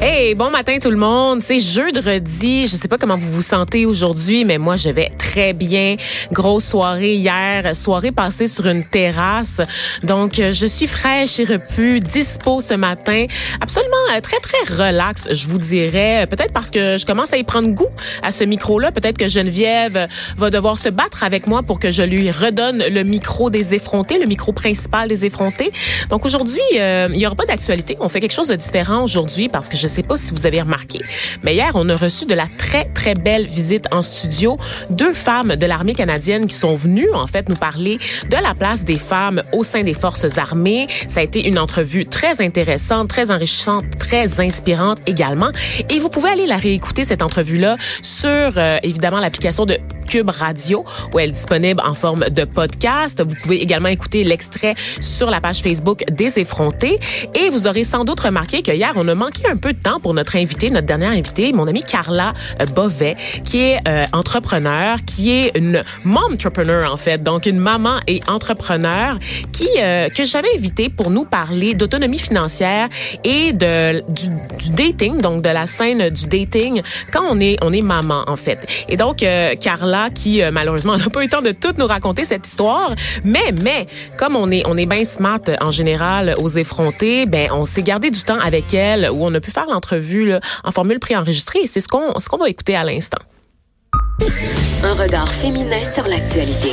Hey, bon matin tout le monde. C'est jeudi. Je sais pas comment vous vous sentez aujourd'hui, mais moi je vais très bien. Grosse soirée hier, soirée passée sur une terrasse. Donc euh, je suis fraîche et repue, dispo ce matin. Absolument euh, très très relax, je vous dirais. Peut-être parce que je commence à y prendre goût à ce micro-là. Peut-être que Geneviève va devoir se battre avec moi pour que je lui redonne le micro des effrontés, le micro principal des effrontés. Donc aujourd'hui, euh, il y aura pas d'actualité. On fait quelque chose de différent aujourd'hui parce que je je sais pas si vous avez remarqué, mais hier, on a reçu de la très, très belle visite en studio. Deux femmes de l'armée canadienne qui sont venues, en fait, nous parler de la place des femmes au sein des forces armées. Ça a été une entrevue très intéressante, très enrichissante, très inspirante également. Et vous pouvez aller la réécouter, cette entrevue-là, sur, euh, évidemment, l'application de Cube Radio, où elle est disponible en forme de podcast. Vous pouvez également écouter l'extrait sur la page Facebook des effrontés. Et vous aurez sans doute remarqué que hier, on a manqué un peu temps pour notre invité, notre dernière invitée, mon amie Carla euh, Bovet, qui est euh, entrepreneur, qui est une mom-entrepreneur en fait, donc une maman et entrepreneur qui euh, que j'avais invité pour nous parler d'autonomie financière et de du, du, dating, donc de la scène du dating quand on est on est maman en fait. Et donc Carla qui malheureusement n'a pas eu le temps de tout nous raconter cette histoire, mais mais comme on est on est bien smart en général aux effrontés, ben on s'est gardé du temps avec elle où on a pu faire l'entrevue en formule préenregistrée. C'est ce qu'on ce qu'on va écouter à l'instant. Un regard féminin sur l'actualité.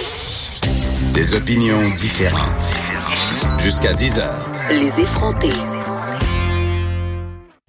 Des opinions différentes. Jusqu'à 10 heures. Les effrontés.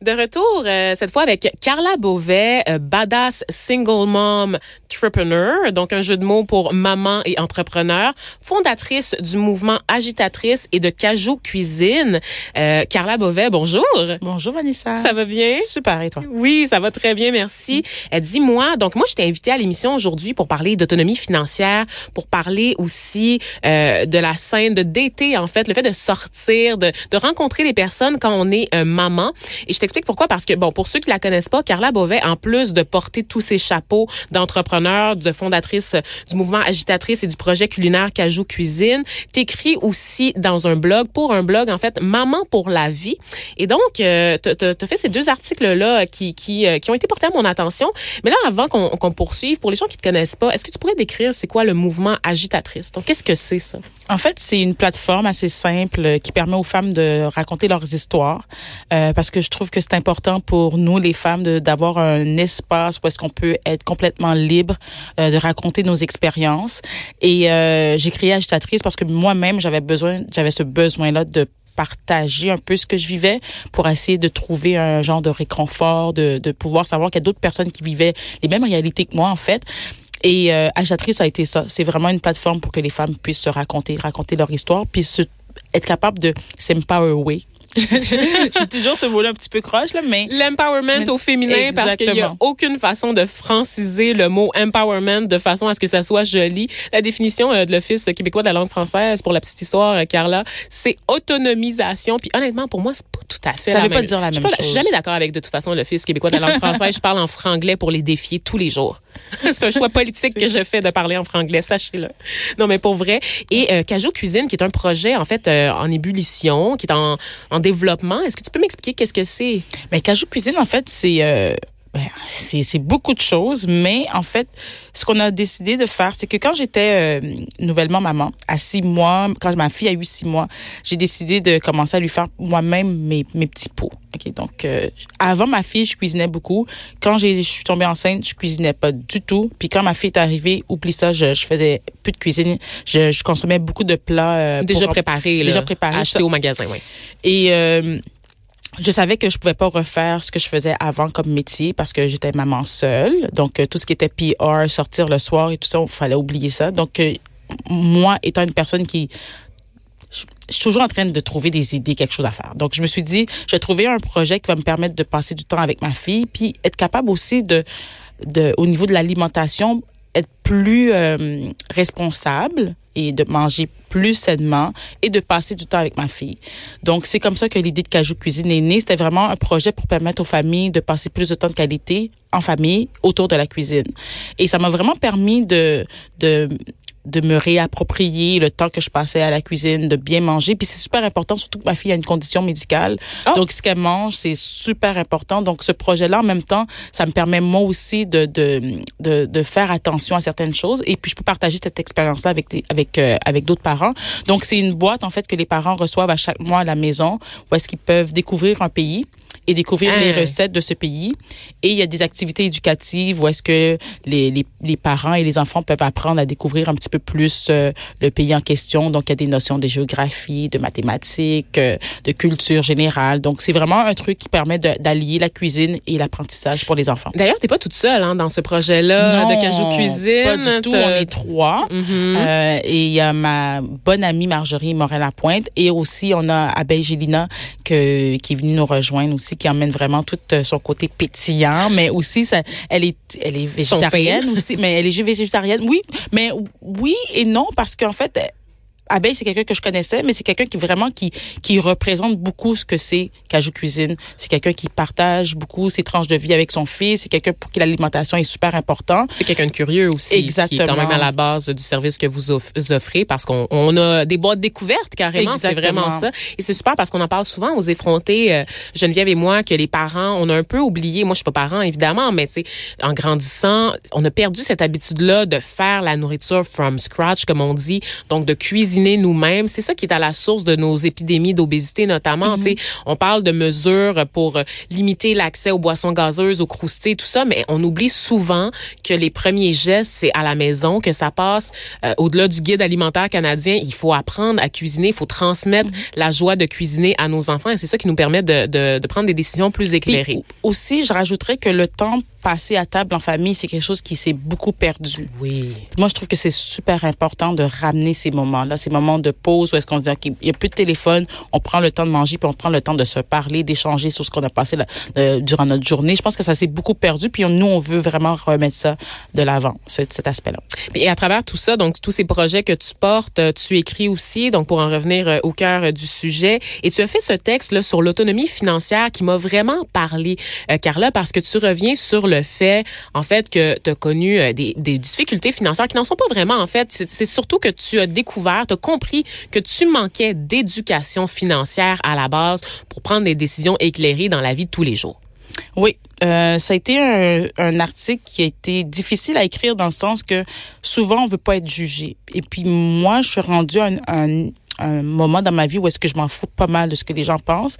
De retour, euh, cette fois avec Carla Beauvais, euh, badass single mom entrepreneur, donc un jeu de mots pour maman et entrepreneur, fondatrice du mouvement Agitatrice et de Cajou Cuisine. Euh, Carla Beauvais, bonjour. Bonjour Vanessa. Ça va bien? Super, et toi? Oui, ça va très bien, merci. Euh, Dis-moi, donc moi je t'ai invitée à l'émission aujourd'hui pour parler d'autonomie financière, pour parler aussi euh, de la scène de d'été en fait, le fait de sortir, de, de rencontrer les personnes quand on est euh, maman. Et je pourquoi, parce que bon, pour ceux qui la connaissent pas, Carla Beauvais, en plus de porter tous ses chapeaux d'entrepreneur, de fondatrice du mouvement agitatrice et du projet culinaire Cajou Cuisine. T'écris aussi dans un blog, pour un blog, en fait, Maman pour la vie. Et donc, euh, tu as fait ces deux articles-là qui, qui, euh, qui ont été portés à mon attention. Mais là, avant qu'on poursuive, pour les gens qui te connaissent pas, est-ce que tu pourrais décrire c'est quoi le mouvement agitatrice? Donc, qu'est-ce que c'est ça? En fait, c'est une plateforme assez simple qui permet aux femmes de raconter leurs histoires euh, parce que je trouve que c'est important pour nous, les femmes, d'avoir un espace où est-ce qu'on peut être complètement libre euh, de raconter nos expériences. Et euh, j'ai créé Agitatrice parce que moi-même, j'avais besoin, j'avais ce besoin-là de partager un peu ce que je vivais pour essayer de trouver un genre de réconfort, de, de pouvoir savoir qu'il y a d'autres personnes qui vivaient les mêmes réalités que moi, en fait. Et euh, Agitatrice a été ça. C'est vraiment une plateforme pour que les femmes puissent se raconter, raconter leur histoire, puis être capable de s'empower j'ai toujours ce mot-là un petit peu croche, là, mais... L'empowerment au féminin, parce qu'il n'y a aucune façon de franciser le mot empowerment de façon à ce que ça soit joli. La définition euh, de l'Office québécois de la langue française, pour la petite histoire, euh, Carla, c'est autonomisation. Puis honnêtement, pour moi, c'est pas tout à fait Ça ne veut pas dire la même chose. Je suis jamais d'accord avec, de toute façon, l'Office québécois de la langue française. je parle en franglais pour les défier tous les jours. c'est un choix politique que je fais de parler en franglais, sachez-le. Non, mais pour vrai. Et euh, Cajou Cuisine, qui est un projet, en fait, euh, en ébullition, qui est en, en développement. Est-ce que tu peux m'expliquer qu'est-ce que c'est? Mais Cajou Cuisine, en fait, c'est... Euh ben, c'est beaucoup de choses, mais en fait, ce qu'on a décidé de faire, c'est que quand j'étais euh, nouvellement maman, à six mois, quand ma fille a eu six mois, j'ai décidé de commencer à lui faire moi-même mes, mes petits pots. Okay, donc, euh, avant ma fille, je cuisinais beaucoup. Quand je suis tombée enceinte, je cuisinais pas du tout. Puis quand ma fille est arrivée, oublie ça, je, je faisais plus de cuisine. Je, je consommais beaucoup de plats. Euh, déjà préparés. Déjà préparés. Achetés au magasin, oui. Et... Je savais que je pouvais pas refaire ce que je faisais avant comme métier parce que j'étais maman seule. Donc, euh, tout ce qui était PR, sortir le soir et tout ça, il fallait oublier ça. Donc, euh, moi, étant une personne qui je suis toujours en train de trouver des idées, quelque chose à faire. Donc, je me suis dit, je vais trouver un projet qui va me permettre de passer du temps avec ma fille, puis être capable aussi de, de au niveau de l'alimentation, être plus euh, responsable et de manger plus sainement et de passer du temps avec ma fille. Donc, c'est comme ça que l'idée de Cajou Cuisine est née. C'était vraiment un projet pour permettre aux familles de passer plus de temps de qualité en famille autour de la cuisine. Et ça m'a vraiment permis de, de, de me réapproprier le temps que je passais à la cuisine, de bien manger. Puis c'est super important, surtout que ma fille a une condition médicale. Oh. Donc, ce qu'elle mange, c'est super important. Donc, ce projet-là, en même temps, ça me permet moi aussi de, de, de, de faire attention à certaines choses. Et puis, je peux partager cette expérience-là avec, des- avec, euh, avec d'autres parents. Donc, c'est une boîte, en fait, que les parents reçoivent à chaque mois à la maison, où est-ce qu'ils peuvent découvrir un pays et découvrir les recettes de ce pays. Et il y a des activités éducatives où est-ce que les, les, les parents et les enfants peuvent apprendre à découvrir un petit peu plus euh, le pays en question. Donc, il y a des notions de géographie, de mathématiques, euh, de culture générale. Donc, c'est vraiment un truc qui permet d'allier la cuisine et l'apprentissage pour les enfants. D'ailleurs, t'es pas toute seule hein, dans ce projet-là de Cajou Cuisine. Pas du tout. On est trois. Mhm. Euh, et il y a ma bonne amie Marjorie Morel-Lapointe. Et aussi, on a Abeille Gélina que, qui est venue nous rejoindre aussi, qui emmène vraiment tout euh, son côté pétillant. Mais aussi, ça, elle est, elle est végétarienne aussi. Mais elle est végétarienne. Oui, mais oui et non, parce qu'en fait, Abeille, c'est quelqu'un que je connaissais, mais c'est quelqu'un qui vraiment qui qui représente beaucoup ce que c'est Cajou Cuisine. C'est quelqu'un qui partage beaucoup ses tranches de vie avec son fils. C'est quelqu'un pour qui l'alimentation est super important. C'est quelqu'un de curieux aussi, qui est Exactement. quand même à la base du service que vous off- offrez, parce qu'on on a des boîtes découvertes carrément, c'est Exactement. vraiment ça. Et c'est super parce qu'on en parle souvent aux effrontés, euh, Geneviève et moi, que les parents, on a un peu oublié, moi je suis pas parent évidemment, mais tu sais, en grandissant, on a perdu cette habitude-là de faire la nourriture from scratch, comme on dit, donc de cuisiner nous-mêmes. C'est ça qui est à la source de nos épidémies d'obésité notamment. Sais, on parle de mesures pour euh, limiter l'accès aux boissons gazeuses, aux croustilles, tout ça, mais on oublie souvent que les premiers gestes, c'est à la maison, que ça passe euh, au-delà du guide alimentaire canadien. Il faut apprendre à cuisiner, il faut transmettre la joie de cuisiner à nos enfants et c'est ça qui nous permet de, de, de prendre des décisions plus Puis, éclairées. aussi, je rajouterais que le temps passé à table en famille, c'est quelque chose qui s'est beaucoup perdu. Oui. Moi, je trouve que c'est super important de ramener ces moments-là, ces moments de pause où est-ce qu'on se dit, OK, il n'y a plus de téléphone, on prend le temps de manger, puis on prend le temps de se parler, d'échanger sur ce qu'on a passé durant notre journée. Je pense que ça s'est beaucoup perdu, puis nous, on veut vraiment remettre ça de l'avant, ce- cet aspect-là. Et à travers tout ça, donc tous ces projets que tu portes, euh, tu écris aussi, donc pour en revenir euh, au cœur euh, du sujet, et tu as fait ce texte là sur l'autonomie financière qui m'a vraiment parlé, euh, Carla, parce que tu reviens sur le fait, en fait, que tu as connu des, difficultés financières qui n'en sont pas vraiment, en fait. C'est surtout que tu as découvert, compris que tu manquais d'éducation financière à la base pour prendre des décisions éclairées dans la vie de tous les jours. Oui, euh, ça a été un, article qui a été difficile à écrire dans le sens que souvent on veut pas être jugé. Et puis moi, je suis rendue à un, un moment dans ma vie où est-ce que je m'en fous pas mal de ce que les gens pensent.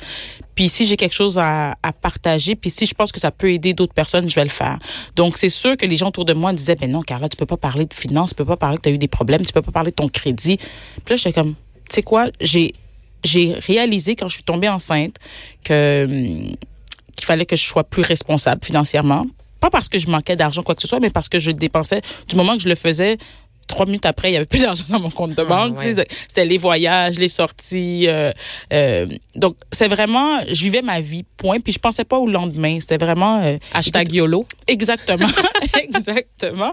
Puis si j'ai quelque chose à, partager, puis si je pense que ça peut aider d'autres personnes, je vais le faire. Donc c'est sûr que les gens autour de moi disaient, ben non, Carla, tu peux pas parler de finances, tu peux pas parler que tu as eu des problèmes, tu peux pas parler de ton crédit. Puis là, j'étais comme, tu sais quoi, j'ai j'ai réalisé quand je suis tombée enceinte que hum, qu'il fallait que je sois plus responsable financièrement. Pas parce que je manquais d'argent, quoi que ce soit, mais parce que je dépensais. Du moment que je le faisais, trois minutes après, il y avait plus d'argent dans mon compte de banque. ouais. Sais, C'était les voyages, les sorties. euh, euh, donc, c'est vraiment, je vivais ma vie, point. Puis je pensais pas au lendemain. C'était vraiment... euh, Hashtag YOLO. Exactement, exactement.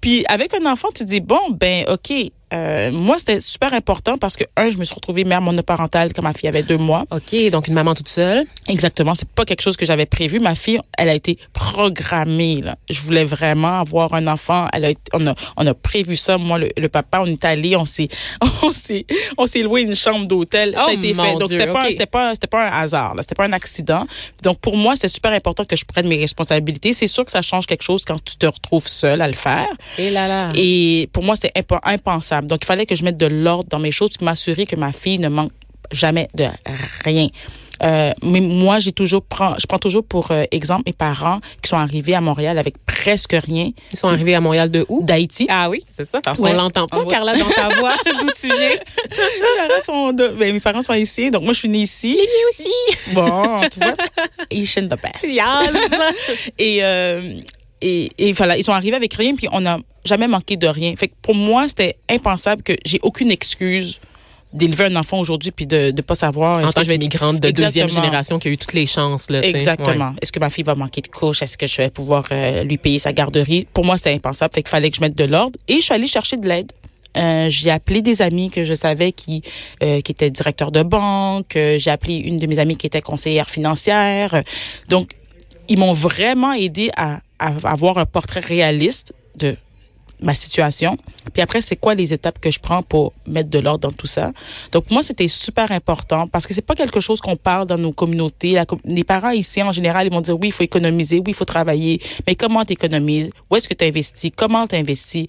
Puis avec un enfant, tu dis bon ben ok. Euh, moi, c'était super important parce que, un, je me suis retrouvée mère monoparentale quand ma fille avait deux mois. OK, donc une maman toute seule. Exactement. C'est pas quelque chose que j'avais prévu. Ma fille, elle a été programmée, là. Je voulais vraiment avoir un enfant. Elle a été- on a, on a prévu ça. Moi, le, le papa, on est allé, on s'est, on s'est, on s'est loué une chambre d'hôtel. ça Oh, a été mon fait. Donc, c'était pas, c'était pas, c'était pas un hasard. C'était pas un accident. Donc, pour moi, c'est super important que je prenne mes responsabilités. C'est sûr que ça change quelque chose quand tu te retrouves seule à le faire. Et là là. Et pour moi, c'était impo- Donc, il fallait que je mette de l'ordre dans mes choses, puis m'assurer que ma fille ne manque jamais de rien. Euh, mais moi, j'ai toujours prends, je prends toujours pour euh, exemple mes parents qui sont arrivés à Montréal avec presque rien Ils sont arrivés à Montréal de où? d'Haïti. Ah oui, c'est ça, parce Ouais. qu'on l'entend pas, ouais. Carla, dans ta voix, d'où tu viens? mes, parents sont de- ben, mes parents sont haïtiens, donc moi, je suis née ici. Lui aussi. Bon, tu vois, Asian the best. Et, euh, et, et voilà, ils sont arrivés avec rien, puis on n'a jamais manqué de rien. Fait que pour moi, c'était impensable que j'ai aucune excuse d'élever un enfant aujourd'hui puis de ne pas savoir En tant que je vais qu'immigrante de deuxième génération qui a eu toutes les chances. Là. Exactement. Est-ce que ma fille va manquer de couches? Est-ce que je vais pouvoir euh, lui payer sa garderie? Pour moi, c'était impensable. Fait qu'il fallait que je mette de l'ordre. Et je suis allée chercher de l'aide. Euh, j'ai appelé des amis que je savais qui euh, qui étaient directeurs de banque. Euh, j'ai appelé une de mes amies qui était conseillère financière. Donc, ils m'ont vraiment aidé à avoir un portrait réaliste de ma situation. Puis après, c'est quoi les étapes que je prends pour mettre de l'ordre dans tout ça? Donc moi, c'était super important parce que c'est pas quelque chose qu'on parle dans nos communautés. La, les parents ici, en général, ils vont dire oui, il faut économiser, oui, il faut travailler. Mais comment tu économises? Où est-ce que tu investis? Comment tu investis?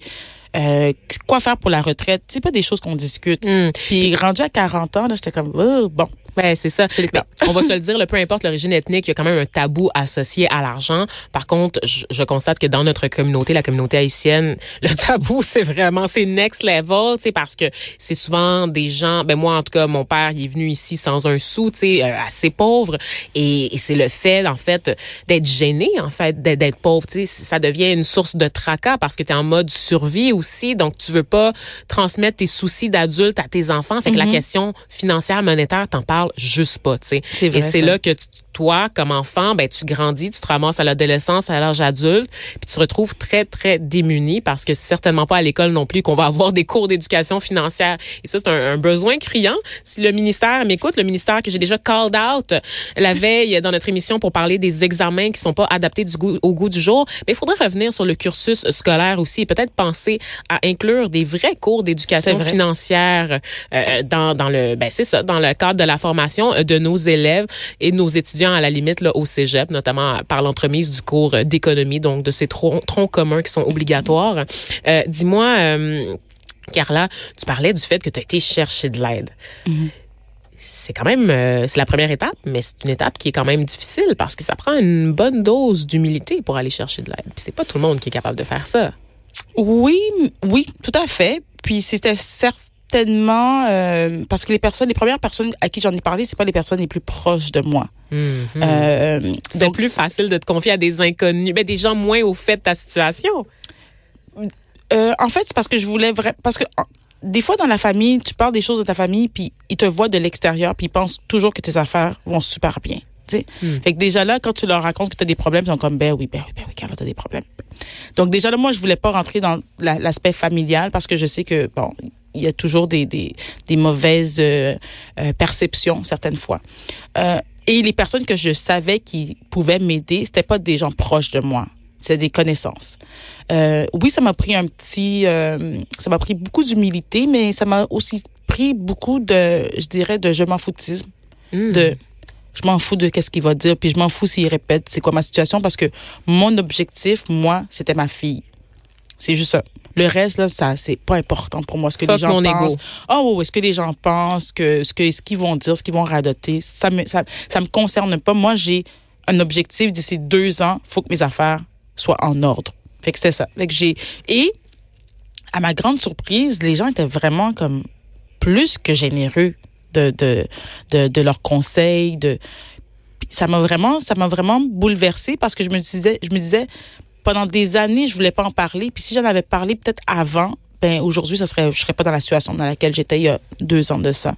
Euh, quoi faire pour la retraite? C'est pas des choses qu'on discute. Mm. Puis rendu à 40 ans, là, j'étais comme, oh, bon, Ben, c'est ça. le cas. on va se le dire, le peu importe l'origine ethnique, il y a quand même un tabou associé à l'argent. Par contre, je, je constate que dans notre communauté, la communauté haïtienne, le tabou, c'est vraiment, c'est next level, tu sais, parce que c'est souvent des gens, ben moi, en tout cas, mon père, il est venu ici sans un sou, tu sais, euh, assez pauvre. Et, et c'est le fait, en fait, d'être gêné, en fait, d'être pauvre, tu sais, ça devient une source de tracas parce que tu es en mode survie aussi. Donc, tu veux pas transmettre tes soucis d'adulte à tes enfants. Fait que la question financière, monétaire, t'en parles juste pas, tu sais. Et c'est là que tu- toi, comme enfant, ben tu grandis, tu te ramasses à l'adolescence, à l'âge adulte, puis tu te retrouves très très démuni parce que c'est certainement pas à l'école non plus qu'on va avoir des cours d'éducation financière. Et ça c'est un, un besoin criant. Si le ministère m'écoute, le ministère que j'ai déjà called out la veille dans notre émission pour parler des examens qui sont pas adaptés du goût, au goût du jour, mais il faudrait revenir sur le cursus scolaire aussi et peut-être penser à inclure des vrais cours d'éducation vrai. financière euh, dans dans le ben c'est ça dans le cadre de la formation euh, de nos élèves et de nos étudiants à la limite là au cégep notamment par l'entremise du cours d'économie donc de ces troncs, troncs communs qui sont obligatoires. Euh, dis-moi euh, Carla, tu parlais du fait que tu as été chercher de l'aide. C'est quand même euh, c'est la première étape, mais c'est une étape qui est quand même difficile parce que ça prend une bonne dose d'humilité pour aller chercher de l'aide. Puis c'est pas tout le monde qui est capable de faire ça. Oui, oui, tout à fait. Puis c'était certainement euh, parce que les personnes, les premières personnes à qui j'en ai parlé, c'est pas les personnes les plus proches de moi. Mhm. Euh, C'est plus facile de te confier à des inconnus, ben, des gens moins au fait de ta situation. Euh, en fait, c'est parce que je voulais vraiment parce que des fois dans la famille, tu parles des choses de ta famille puis ils te voient de l'extérieur puis ils pensent toujours que tes affaires vont super bien. tu sais. Fait que déjà là, quand tu leur racontes que tu as des problèmes, ils sont comme ben oui, ben oui, ben oui, Carla, t'as des problèmes. Donc déjà là, moi, je voulais pas rentrer dans la- l'aspect familial parce que je sais que bon, il y a toujours des des, des mauvaises euh, euh, perceptions certaines fois. Euh, et les personnes que je savais qui pouvaient m'aider, c'était pas des gens proches de moi. C'est des connaissances. Oui, ça m'a pris un petit, ça m'a pris beaucoup d'humilité, mais ça m'a aussi pris beaucoup de, je dirais, de je m'en foutisme, de je m'en fous de qu'est-ce qu'il va dire, puis je m'en fous s'il répète c'est quoi ma situation parce que mon objectif, moi, c'était ma fille. C'est juste ça. Le reste là, ça c'est pas important pour moi ce que Fuck les gens pensent. Oh, oui, ce que les gens pensent, que ce qu'ils vont dire, ce qu'ils vont radoter, ça me ça, ça me concerne pas. Moi, j'ai un objectif d'ici deux ans, faut que mes affaires soient en ordre. Fait que c'est ça. Fait que j'ai et à ma grande surprise, les gens étaient vraiment comme plus que généreux de de de, de leurs conseils, de ça m'a vraiment ça m'a vraiment bouleversée parce que je me disais je me disais pendant des années je voulais pas en parler puis si j'en avais parlé peut-être avant ben aujourd'hui ça serait je serais pas dans la situation dans laquelle j'étais il y a deux ans de ça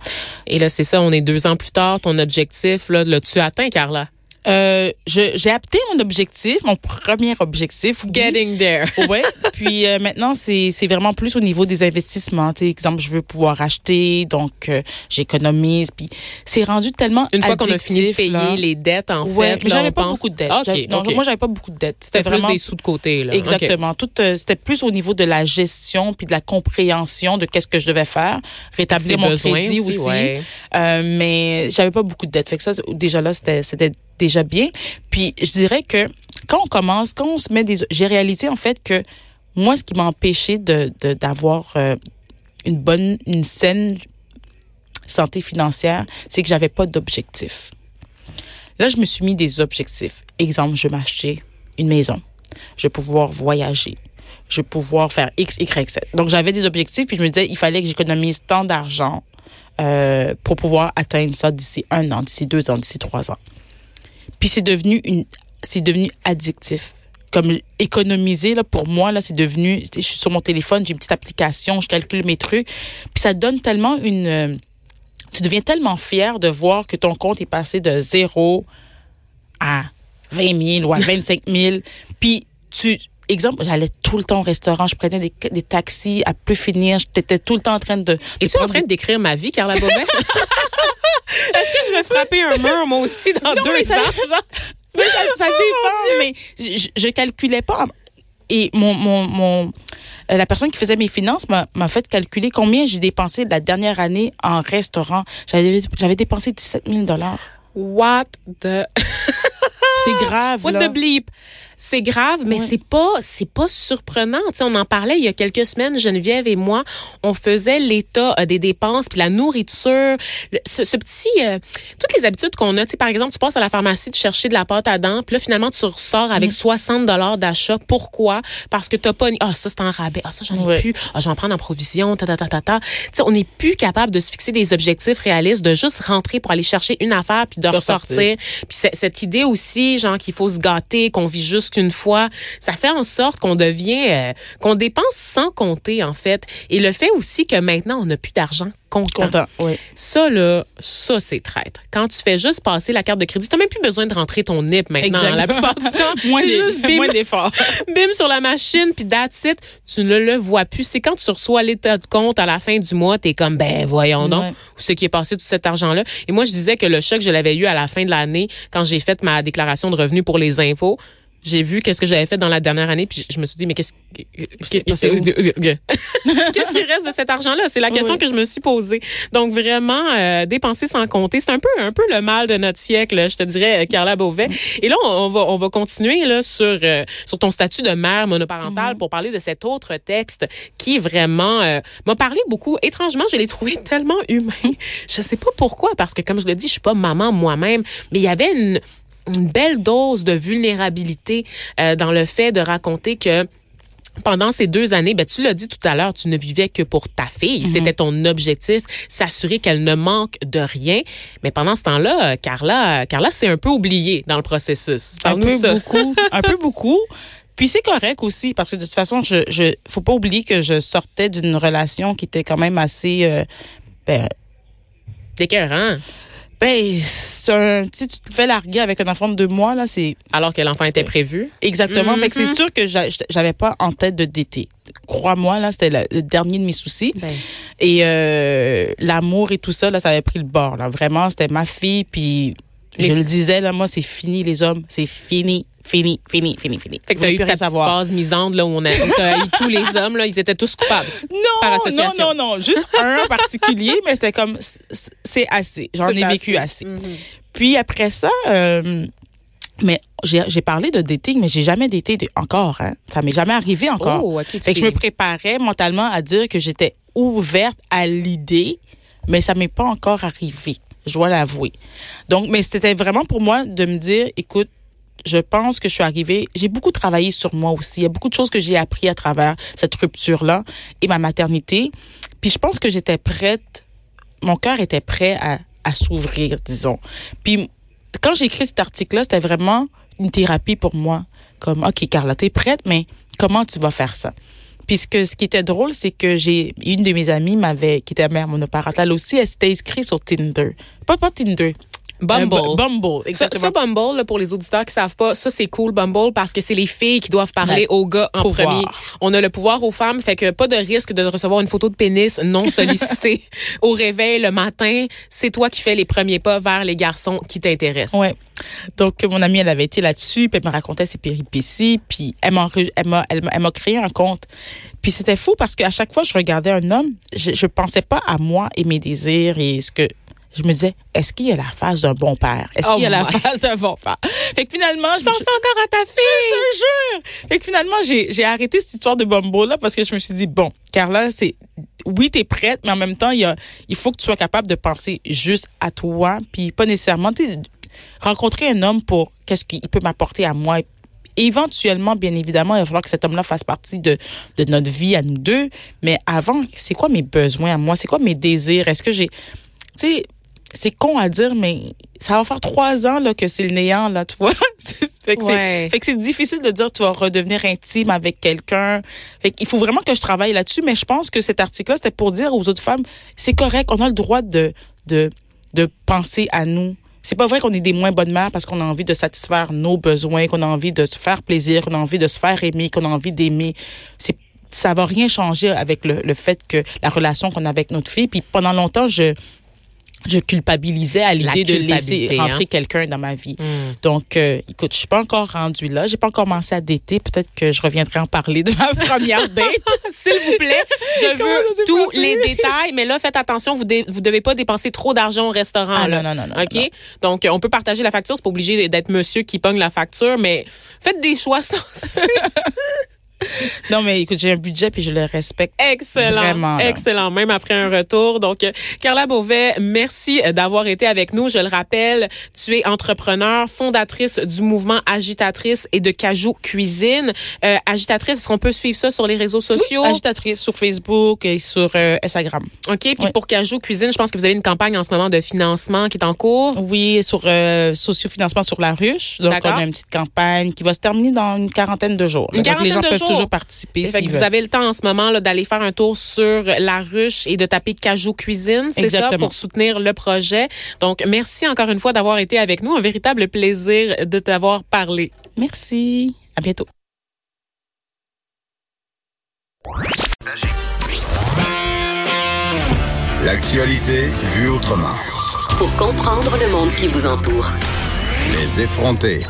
Et là, c'est ça, on est deux ans plus tard. Ton objectif, là, l'as-tu atteint, Carla? Euh, je j'ai apté mon objectif mon premier objectif oui. Getting there. ouais. Puis euh, maintenant, c'est c'est vraiment plus au niveau des investissements. Tu sais, exemple, je veux pouvoir acheter, donc euh, j'économise. Puis c'est rendu tellement Une fois qu'on a fini de payer là. les dettes, en Ouais, fait. mais j'avais pas pense- beaucoup de dettes. Ah, OK, J'avais- non, moi j'avais pas beaucoup de dettes. C'était plus vraiment des sous de côté, là. Exactement. Tout, euh, c'était plus au niveau de la gestion puis de la compréhension de qu'est-ce que je devais faire, rétablir mon crédit aussi, aussi. ouais. Euh, mais j'avais pas beaucoup de dettes. Fait que ça, déjà là, c'était déjà bien. Puis je dirais que quand on commence, quand on se met des, j'ai réalisé en fait que moi, ce qui m'a empêché de, d'avoir euh, une bonne, une saine santé financière, c'est que j'avais pas d'objectif. Là, je me suis mis des objectifs. Exemple, je vais m'acheter une maison. Je vais pouvoir voyager. Je vais pouvoir faire X, Y, Z. Donc, j'avais des objectifs, puis je me disais, il fallait que j'économise tant d'argent euh, pour pouvoir atteindre ça d'ici un an, d'ici deux ans, d'ici trois ans. Puis c'est devenu une, c'est devenu addictif. Comme économiser là pour moi là, c'est devenu. Je suis sur mon téléphone, j'ai une petite application, je calcule mes trucs, puis ça donne tellement une. euh, tu deviens tellement fier de voir que ton compte est passé de zéro à 20 000 ou à 25 000. Puis tu, exemple, j'allais tout le temps au restaurant, je prenais des, des taxis à plus finir, j'étais tout le temps en train de... de Es-tu en prendre train de décrire ma vie, Carla Bobet? Est-ce que je vais frapper un mur, moi aussi, dans Non, deux mais ça- ans? Mais ça, ça Oh, dépend, mais je, je- calculais pas. Et mon, mon, mon, euh, la personne qui faisait mes finances m'a m'a fait calculer combien j'ai dépensé la dernière année en restaurant. J'avais j'avais dépensé 17 000 dollars. What the... C'est grave, What là. the bleep? C'est grave, mais Ouais. c'est pas c'est pas surprenant. Tu sais, on en parlait il y a quelques semaines, Geneviève et moi, on faisait l'état euh, des dépenses puis la nourriture, le- ce, ce petit euh, toutes les habitudes qu'on a. Tu sais, par exemple, tu passes à la pharmacie de chercher de la pâte à dents, puis là finalement tu ressors avec 60 dollars d'achat. Pourquoi? Parce que t'as pas ah ça c'est en rabais, ah ça j'en ai Ouais. plus, ah j'en prends en provision, ta ta ta ta ta. On n'est plus capable de se fixer des objectifs réalistes, de juste rentrer pour aller chercher une affaire puis de ressortir. sortir. Puis cette idée aussi, genre qu'il faut se gâter, qu'on vit juste qu'une fois, ça fait en sorte qu'on devient, euh, qu'on dépense sans compter en fait. Et le fait aussi que maintenant on n'a plus d'argent comptant. Content, oui. Ça là, ça c'est traître. Quand tu fais juste passer la carte de crédit, t'as même plus besoin de rentrer ton NIP maintenant. La Exactement. plupart du temps, Moins c'est d'e- juste bim, moins d'efforts. bim sur la machine, puis that's it. Tu ne le vois plus. C'est quand tu reçois l'état de compte à la fin du mois, t'es comme, ben voyons donc, ce qui est passé tout cet argent-là? Et moi, je disais que le choc, je l'avais eu à la fin de l'année quand j'ai fait ma déclaration de revenus pour les impôts. J'ai vu qu'est-ce que j'avais fait dans la dernière année, puis je me suis dit, mais qu'est-ce qu'est-ce qu'est-ce qui reste de cet argent-là? C'est la question Oui. que je me suis posée. Donc, vraiment, euh, dépenser sans compter, c'est un peu, un peu le mal de notre siècle, je te dirais, euh, Carla Beauvais. Et là, on, on va, on va continuer là, sur, euh, sur ton statut de mère monoparentale Mhm. pour parler de cet autre texte qui vraiment euh, m'a parlé beaucoup. Étrangement, je l'ai trouvé tellement humain. Je sais pas pourquoi, parce que comme je le dis, je suis pas maman moi-même, mais il y avait une, une belle dose de vulnérabilité euh, dans le fait de raconter que pendant ces deux années, ben tu l'as dit tout à l'heure, tu ne vivais que pour ta fille. Mhm. C'était ton objectif, s'assurer qu'elle ne manque de rien. Mais pendant ce temps-là, euh, Carla, Carla s'est un peu oubliée dans le processus. un peu ça. beaucoup, un peu beaucoup. Puis c'est correct aussi parce que de toute façon, je, je, faut pas oublier que je sortais d'une relation qui était quand même assez, euh, ben. Ben, c'est un, tu te fais larguer avec un enfant de deux mois là, c'est Alors que l'enfant était prévu. exactement. Fait que c'est sûr que j'a- j'avais pas en tête de d'été. Crois-moi là, c'était la- le dernier de mes soucis. Ben, Et euh, l'amour et tout ça, là, ça avait pris le bord. Là. Vraiment, c'était ma fille. Puis je le disais, là, moi, c'est fini, les hommes. C'est fini, fini, fini, fini, fini. Fait que t'as eu ta savoir. phase misante là où on a, haï tous les hommes là, ils étaient tous coupables. par Non, association. non, non, non. Juste un en particulier, mais c'était comme, c'est- assez. J'en ai vécu assez. assez. Puis après ça, euh, mais j'ai parlé de dating, mais j'ai jamais daté de- encore. Hein. Ça m'est jamais arrivé encore. Oh, ok. tu Fait que je me préparais mentalement à dire que j'étais ouverte à l'idée, mais ça m'est pas encore arrivé. Je dois l'avouer. Donc, mais c'était vraiment pour moi de me dire, écoute, je pense que je suis arrivée. J'ai beaucoup travaillé sur moi aussi. Il y a beaucoup de choses que j'ai appris à travers cette rupture-là et ma maternité. Puis je pense que j'étais prête. Mon cœur était prêt à, à s'ouvrir, disons. Puis quand j'ai écrit cet article-là, c'était vraiment une thérapie pour moi. Comme, OK, Carla, t'es prête, mais comment tu vas faire ça? Puisque ce qui était drôle, c'est que j'ai une de mes amies m'avait qui était mère monoparentale aussi, elle s'était inscrite sur Tinder. Pas pas Tinder. Bumble. Euh, Bu- Bumble, exactement. ça, Bumble, là, pour les auditeurs qui savent pas, ça, c'est cool, Bumble, parce que c'est les filles qui doivent parler aux gars en Pouvoir. premier. On a le pouvoir aux femmes, fait que pas de risque de recevoir une photo de pénis non sollicitée au réveil le matin. C'est toi qui fais les premiers pas vers les garçons qui t'intéressent. Ouais. Donc, mon amie, elle avait été là-dessus, puis elle me racontait ses péripéties, puis elle m'a, elle m'a, créé un compte. Puis c'était fou parce qu'à chaque fois que je regardais un homme, je, je pensais pas à moi et mes désirs et ce que je me disais, est-ce qu'il y a la face d'un bon père? Est-ce Oh qu'il y a la face d'un bon père? Fait que finalement, je Je pense encore à ta je fille? te jure. Fait que finalement, j'ai, arrêté cette histoire de Bumble là parce que je me suis dit bon, Carla, c'est oui, t'es prête, mais en même temps, il y a, il faut que tu sois capable de penser juste à toi, puis pas nécessairement tu rencontrer un homme pour qu'est-ce qu'il peut m'apporter à moi. Éventuellement, bien évidemment, il va falloir que cet homme-là fasse partie de, de notre vie à nous deux. Mais avant, c'est quoi mes besoins à moi? C'est quoi mes désirs? Est-ce que j'ai, tu sais, c'est con à dire, mais ça va faire trois ans là, que c'est le néant, là, tu vois. fait que c'est- Ouais. difficile de dire tu vas redevenir intime avec quelqu'un. Fait qu'il faut vraiment que je travaille là-dessus, mais je pense que cet article-là, c'était pour dire aux autres femmes, c'est correct, on a le droit de, de, de penser à nous. c'est pas vrai qu'on est des moins bonnes mères parce qu'on a envie de satisfaire nos besoins, qu'on a envie de se faire plaisir, qu'on a envie de se faire aimer, qu'on a envie d'aimer. C'est ça va rien changer avec le, le fait que la relation qu'on a avec notre fille. Puis pendant longtemps, je je culpabilisais à l'idée de laisser culpabilité, rentrer hein. quelqu'un dans ma vie. Hmm. Donc, euh, écoute, je suis pas encore rendue là. J'ai pas encore commencé à dater. Peut-être que je reviendrai en parler de ma première date. S'il vous plaît, je veux tous passé? les détails, mais là, faites attention, vous ne vous devez pas dépenser trop d'argent au restaurant. Ah, là. non, non, non, non, OK? non. Donc, on peut partager la facture, c'est pas obligé d'être monsieur qui pogne la facture, mais faites des choix sensés. non, mais écoute, j'ai un budget puis je le respecte. Excellent. Vraiment, excellent. Même après un retour. Donc, euh, Carla Beauvais, merci euh, d'avoir été avec nous. Je le rappelle, tu es entrepreneur, fondatrice du mouvement Agitatrice et de Cajou Cuisine. Euh, agitatrice, est-ce qu'on peut suivre ça sur les réseaux sociaux? Agitatrice sur Facebook et sur euh, Instagram. OK. Puis Oui. pour Cajou Cuisine, je pense que vous avez une campagne en ce moment de financement qui est en cours. Oui, sur euh, sociofinancement sur la ruche. Donc, on a une petite campagne qui va se terminer dans une quarantaine de jours. Une Donc, les quarantaine gens de jours. Toujours participer Fait que s'ils vous avez le temps en ce moment là, d'aller faire un tour sur la ruche et de taper Cajou Cuisine, c'est ça, pour soutenir le projet. Donc, merci encore une fois d'avoir été avec nous. Un véritable plaisir de t'avoir parlé. Merci. À bientôt. L'actualité vue autrement. Pour comprendre le monde qui vous entoure. Les effrontés.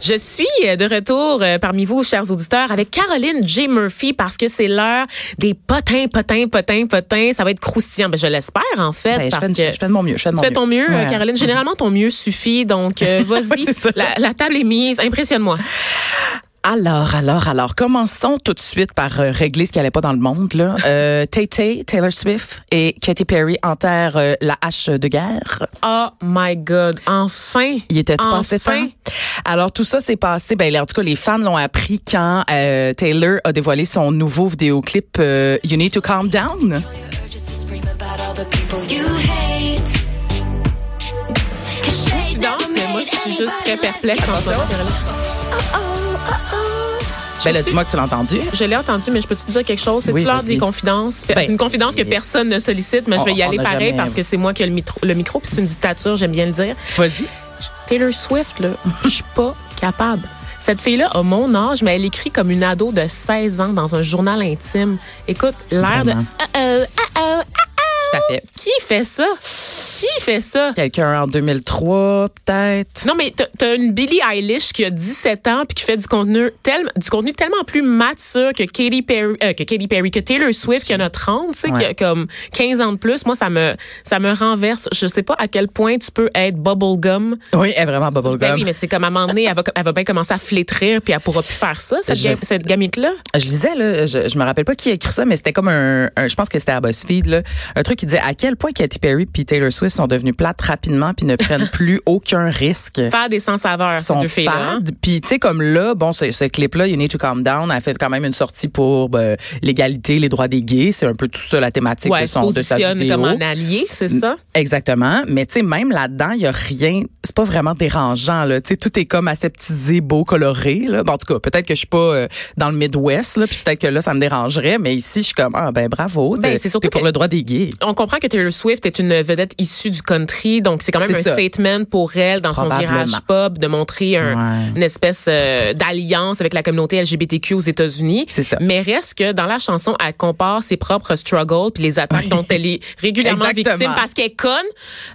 Je suis de retour euh, parmi vous, chers auditeurs, avec Caroline J. Murphy parce que c'est l'heure des potins, potins, potins, potins. Ça va être croustillant. Ben, je l'espère, en fait. Ben, je, fais, que je fais de mon mieux. Je fais de Tu mon fais ton mieux, Ouais. euh, Caroline. Généralement, ton mieux suffit. Donc, euh, vas-y. La, la table est mise. Impressionne-moi. Alors, alors, alors, commençons tout de suite par euh, régler ce qui allait pas dans le monde. Là. Euh, Tay-Tay, Taylor Swift et Katy Perry enterrent euh, la hache de guerre. Oh my God. Enfin. Il était Enfin. passé temps? Alors tout ça s'est passé. Ben en tout cas, les fans l'ont appris quand Taylor a dévoilé son nouveau vidéoclip You Need to Calm Down. Tu danses, mais moi, je suis juste très perplexe en ce moment, Caroline. Ben là, dis-moi que tu l'as entendu. Je l'ai entendu, mais je peux te dire quelque chose? C'est-tu Oui, l'heure des confidences? Ben, c'est une confidence que personne ne sollicite, mais je vais y aller pareil jamais- parce que c'est moi qui ai le micro, le micro puis c'est une dictature, j'aime bien le dire. Vas-y. Taylor Swift, là, je suis pas capable. Cette fille-là a mon âge, mais elle écrit comme une ado de 16 ans dans un journal intime. Écoute, l'air de... Vraiment? Uh-oh, uh-oh, Tout à fait. Qui fait ça? Qui fait ça? Quelqu'un en 2003, peut-être. Non, mais t'as- une Billie Eilish qui a 17 ans puis qui fait du contenu, tel, du contenu tellement plus mature que Katy Perry, euh, que Katy Perry, que Taylor Swift qui en a 30, tu sais, qui a comme 15 ans de plus. Moi, ça me, ça me renverse. Je sais pas à quel point tu peux être bubblegum. Oui, elle est vraiment Ben bubblegum. oui, mais c'est comme à un moment donné, elle va, elle va bien commencer à flétrir puis elle pourra plus faire ça, cette, Je- ga- cette gamite-là. Je lisais, là, je, je me rappelle pas qui a écrit ça, mais c'était comme un, un- je pense que c'était à BuzzFeed, là, un truc qui disait à quel point Katy Perry puis Taylor Swift sont devenus plates rapidement puis ne prennent plus aucun risque. Faire des sans-saveurs, ces sont hein? fades. Puis tu sais comme là, bon ce, ce clip là, You Need to Calm Down, a fait quand même une sortie pour ben, l'égalité, les droits des gays, c'est un peu tout ça la thématique Ouais, de son de sa vidéo. comme un allié, c'est ça? Exactement, mais tu sais même là-dedans, il y a rien, c'est pas vraiment dérangeant là, tu sais tout est comme aseptisé, beau, coloré là. Bon, en tout cas, peut-être que je suis pas euh, dans le Midwest là, puis peut-être que là ça me dérangerait, mais ici je suis comme ah ben bravo, Ben, c'est surtout pour que- le droit des gays. on comprend que Taylor Swift est une vedette issue du country, donc c'est quand même un ça. statement pour elle dans son virage pop de montrer un- Ouais. une espèce euh, d'alliance avec la communauté LGBTQ aux États-Unis. Mais reste que dans la chanson, elle compare ses propres struggles puis les attaques dont elle est régulièrement Exactement. victime parce qu'elle conne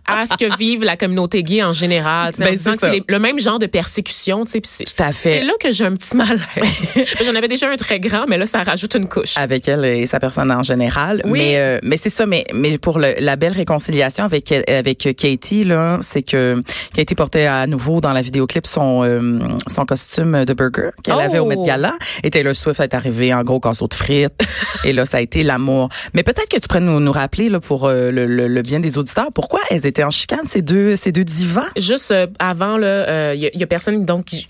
à ce que vive la communauté gay en général. Ben, c'est le même genre de persécution, tu sais. Tout à fait. C'est là que j'ai un petit malaise. J'en avais déjà un très grand, mais là ça rajoute une couche. avec elle et sa personne en général. Oui. Mais euh, mais c'est ça. Mais mais pour le- la belle réconciliation avec avec Katie là, c'est que Katie portait à nouveau dans la vidéoclip son euh, son costume de burger qu'elle Oh. avait au Met Gala et Taylor Swift est arrivée en gros casseau de frites et là ça a été l'amour. Mais peut-être que tu pourrais nous nous rappeler là pour euh, le, le, le bien des auditeurs pourquoi elles étaient en chicane ces deux ces deux divas? Juste euh, avant là, il y a personne donc qui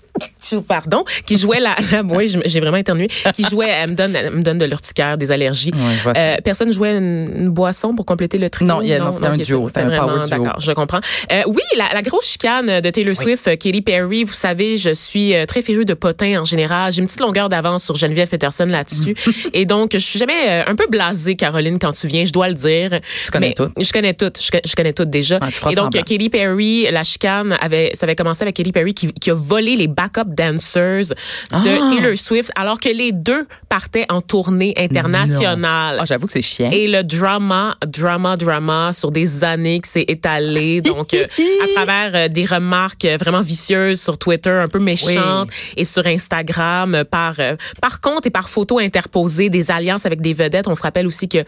pardon, qui jouait la, la oui, je- j'ai vraiment éternué, qui jouait, elle me donne, elle me donne de l'urticaire, des allergies. Ouais, je vois ça. Euh, personne jouait une, une boisson pour compléter le trio? Non, il y a- non, c'était un duo, c'était un vraiment- power duo. D'accord, je comprends. Euh, oui, la, la grosse chicane de Taylor Swift, euh, Katy Perry, vous savez, je suis euh, très férue de potins en général. J'ai une petite longueur d'avance sur Geneviève Peterson là-dessus. Et donc, je suis jamais un peu blasée, Caroline, quand tu viens, je dois le dire. Tu connais toutes. Je connais toutes. Je, co- je connais toutes déjà. Ah, Et donc, semblant. Katy Perry, la chicane avait, ça avait commencé avec Katy Perry qui, qui a volé les backup dancers de Ah! Taylor Swift alors que les deux partaient en tournée internationale. Ah, j'avoue que c'est chiant. Et le drama, drama, drama sur des années qui s'est étalé, donc euh, à travers euh, des remarques vraiment vicieuses sur Twitter, un peu méchantes, et sur Instagram, euh, par par compte et par photo interposées, des alliances avec des vedettes. On se rappelle aussi que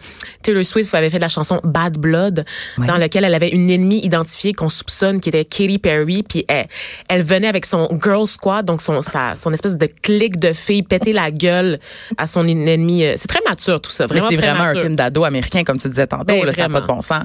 Taylor Swift avait fait la chanson Bad Blood, dans laquelle elle avait une ennemie identifiée qu'on soupçonne qui était Katy Perry, puis elle, elle venait avec son girl squad, donc son sa, son espèce de clique de filles péter la gueule à son ennemi. Euh, C'est très mature tout ça, vraiment c'est vraiment un film d'ado américain, comme tu disais tantôt. Ben, là, ça n'a pas de bon sens.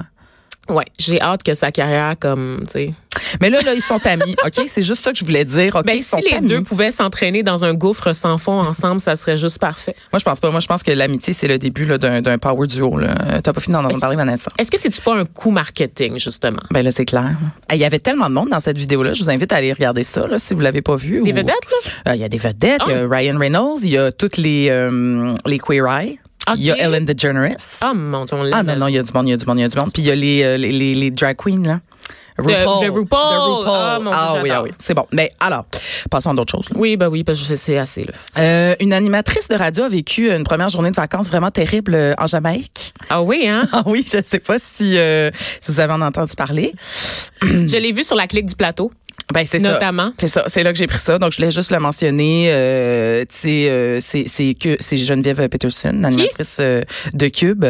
Ouais, j'ai hâte que sa carrière comme, tu sais. Mais là, là, ils sont amis. OK? C'est juste ça que je voulais dire. OK? Ben, ils sont si les amis. deux pouvaient s'entraîner dans un gouffre sans fond ensemble, ça serait juste parfait. Moi, je pense pas. Moi, je pense que l'amitié, c'est le début d'un, power duo. Euh, T'as pas fini d'en entendre parler, Vanessa. Est-ce que c'est-tu pas un coup marketing, justement? Ben là, c'est clair. Il y avait tellement de monde dans cette vidéo-là. Je vous invite à aller regarder ça, là, si vous l'avez pas vu. Des ou- vedettes, là? Euh, Il y a des vedettes. Il y a Ryan Reynolds. Il y a toutes les, euh, les Queer Eye. Il y a. Ellen DeGeneres. Oh mon Dieu, on. Ah non, non, il y a du monde, il y a du monde, il y a du monde. Puis il y a les, euh, les, les, les drag queens, là. de RuPaul. Ah, mon Dieu, Ah oui, ah oui. C'est bon. Mais alors, passons à d'autres choses. là. Oui, ben oui, parce que c'est assez, là. Euh, une animatrice de radio a vécu une première journée de vacances vraiment terrible euh, en Jamaïque. Ah oui, hein? Ah oui, je sais pas si, euh, si vous avez en entendu parler. Je l'ai vu sur la clique du plateau. Ben c'est Notamment. C'est ça, c'est là que j'ai pris ça. Donc je voulais juste le mentionner. Euh, euh, c'est c'est que c'est Geneviève Peterson, l'animatrice euh, de Cube.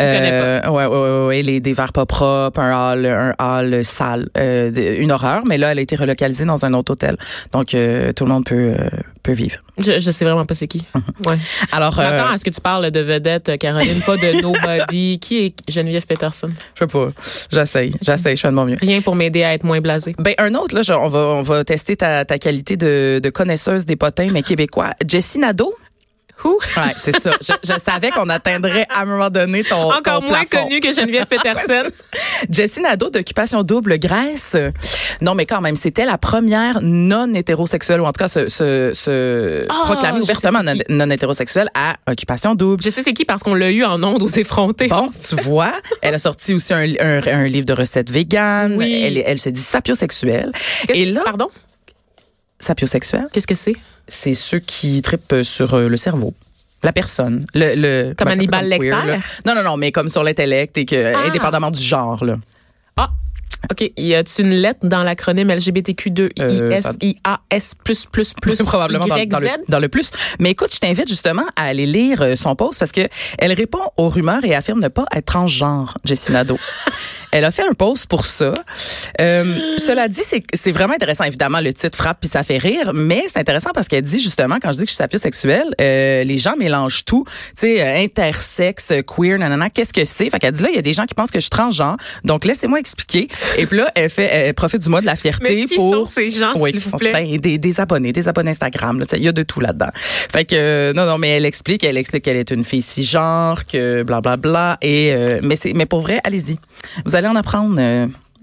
Euh, ouais, ouais, ouais, ouais, les des verres pas propres, un hall, un hall sale, euh, une horreur. Mais là, elle a été relocalisée dans un autre hôtel. Donc euh, tout le monde peut euh, peut vivre. Je, je sais vraiment pas c'est qui. Ouais. Alors, Je euh, m'attends à ce que tu parles de vedette, Caroline, pas de nobody. qui est Geneviève Peterson? je sais pas. J'essaye, j'essaye, je fais de mon mieux. Rien pour m'aider à être moins blasée. Ben un autre là, je- on va on va tester ta, ta qualité de, de connaisseuse des potins mais québécois. Jessie Nadeau? Who? Ouais, c'est ça. Je, je savais qu'on atteindrait à un moment donné ton Encore ton moins connue que Geneviève Peterson. Jessie Nadeau d'occupation double Grèce. Non, mais quand même, c'était la première non hétérosexuelle ou en tout cas se, se, se Ah, proclamer ouvertement sais non, qui. non hétérosexuelle à occupation double. Je sais c'est qui parce qu'on l'a eu en ondes aux effrontés. Bon, tu vois, elle a sorti aussi un, un, un livre de recettes véganes. Oui. Elle, elle se dit sapiosexuelle. Et là, Pardon? sapiosexuelle, Qu'est-ce que c'est? C'est ceux qui tripent sur euh, le cerveau. La personne, le, le Comme Hannibal queer, Lecter? là. Non, non, non, mais comme sur l'intellect et que, Ah. indépendamment du genre, là. Ah, OK. Y a-t-il une lettre dans l'acronyme LGBTQ2 Euh, IS IAS plus plus plus probablement dans, dans le, dans le plus. Mais écoute, je t'invite justement à aller lire euh, son post parce que elle répond aux rumeurs et affirme ne pas être transgenre, Jessie Nadeau. Elle a fait un post pour ça. Euh, cela dit, c'est vraiment intéressant. Évidemment, le titre frappe puis ça fait rire, mais c'est intéressant parce qu'elle dit justement, quand je dis que je suis sapiosexuelle, euh, les gens mélangent tout. Tu sais, euh, intersexe, queer, nanana, qu'est-ce que c'est? Fait qu'elle dit là, il y a des gens qui pensent que je suis transgenre. Donc, laissez-moi expliquer. Et puis là, elle fait, elle profite du mois de la fierté Mais qui pour... sont ces gens, Oui, qui vous sont plaît? ben, des, des abonnés, des abonnés Instagram. Il y a de tout là-dedans. Fait que euh, non, non, mais elle explique, elle explique qu'elle est une fille cisgenre, que blablabla. Bla, bla, et euh, mais c'est, mais pour vrai, allez-y. Vous allez en apprendre.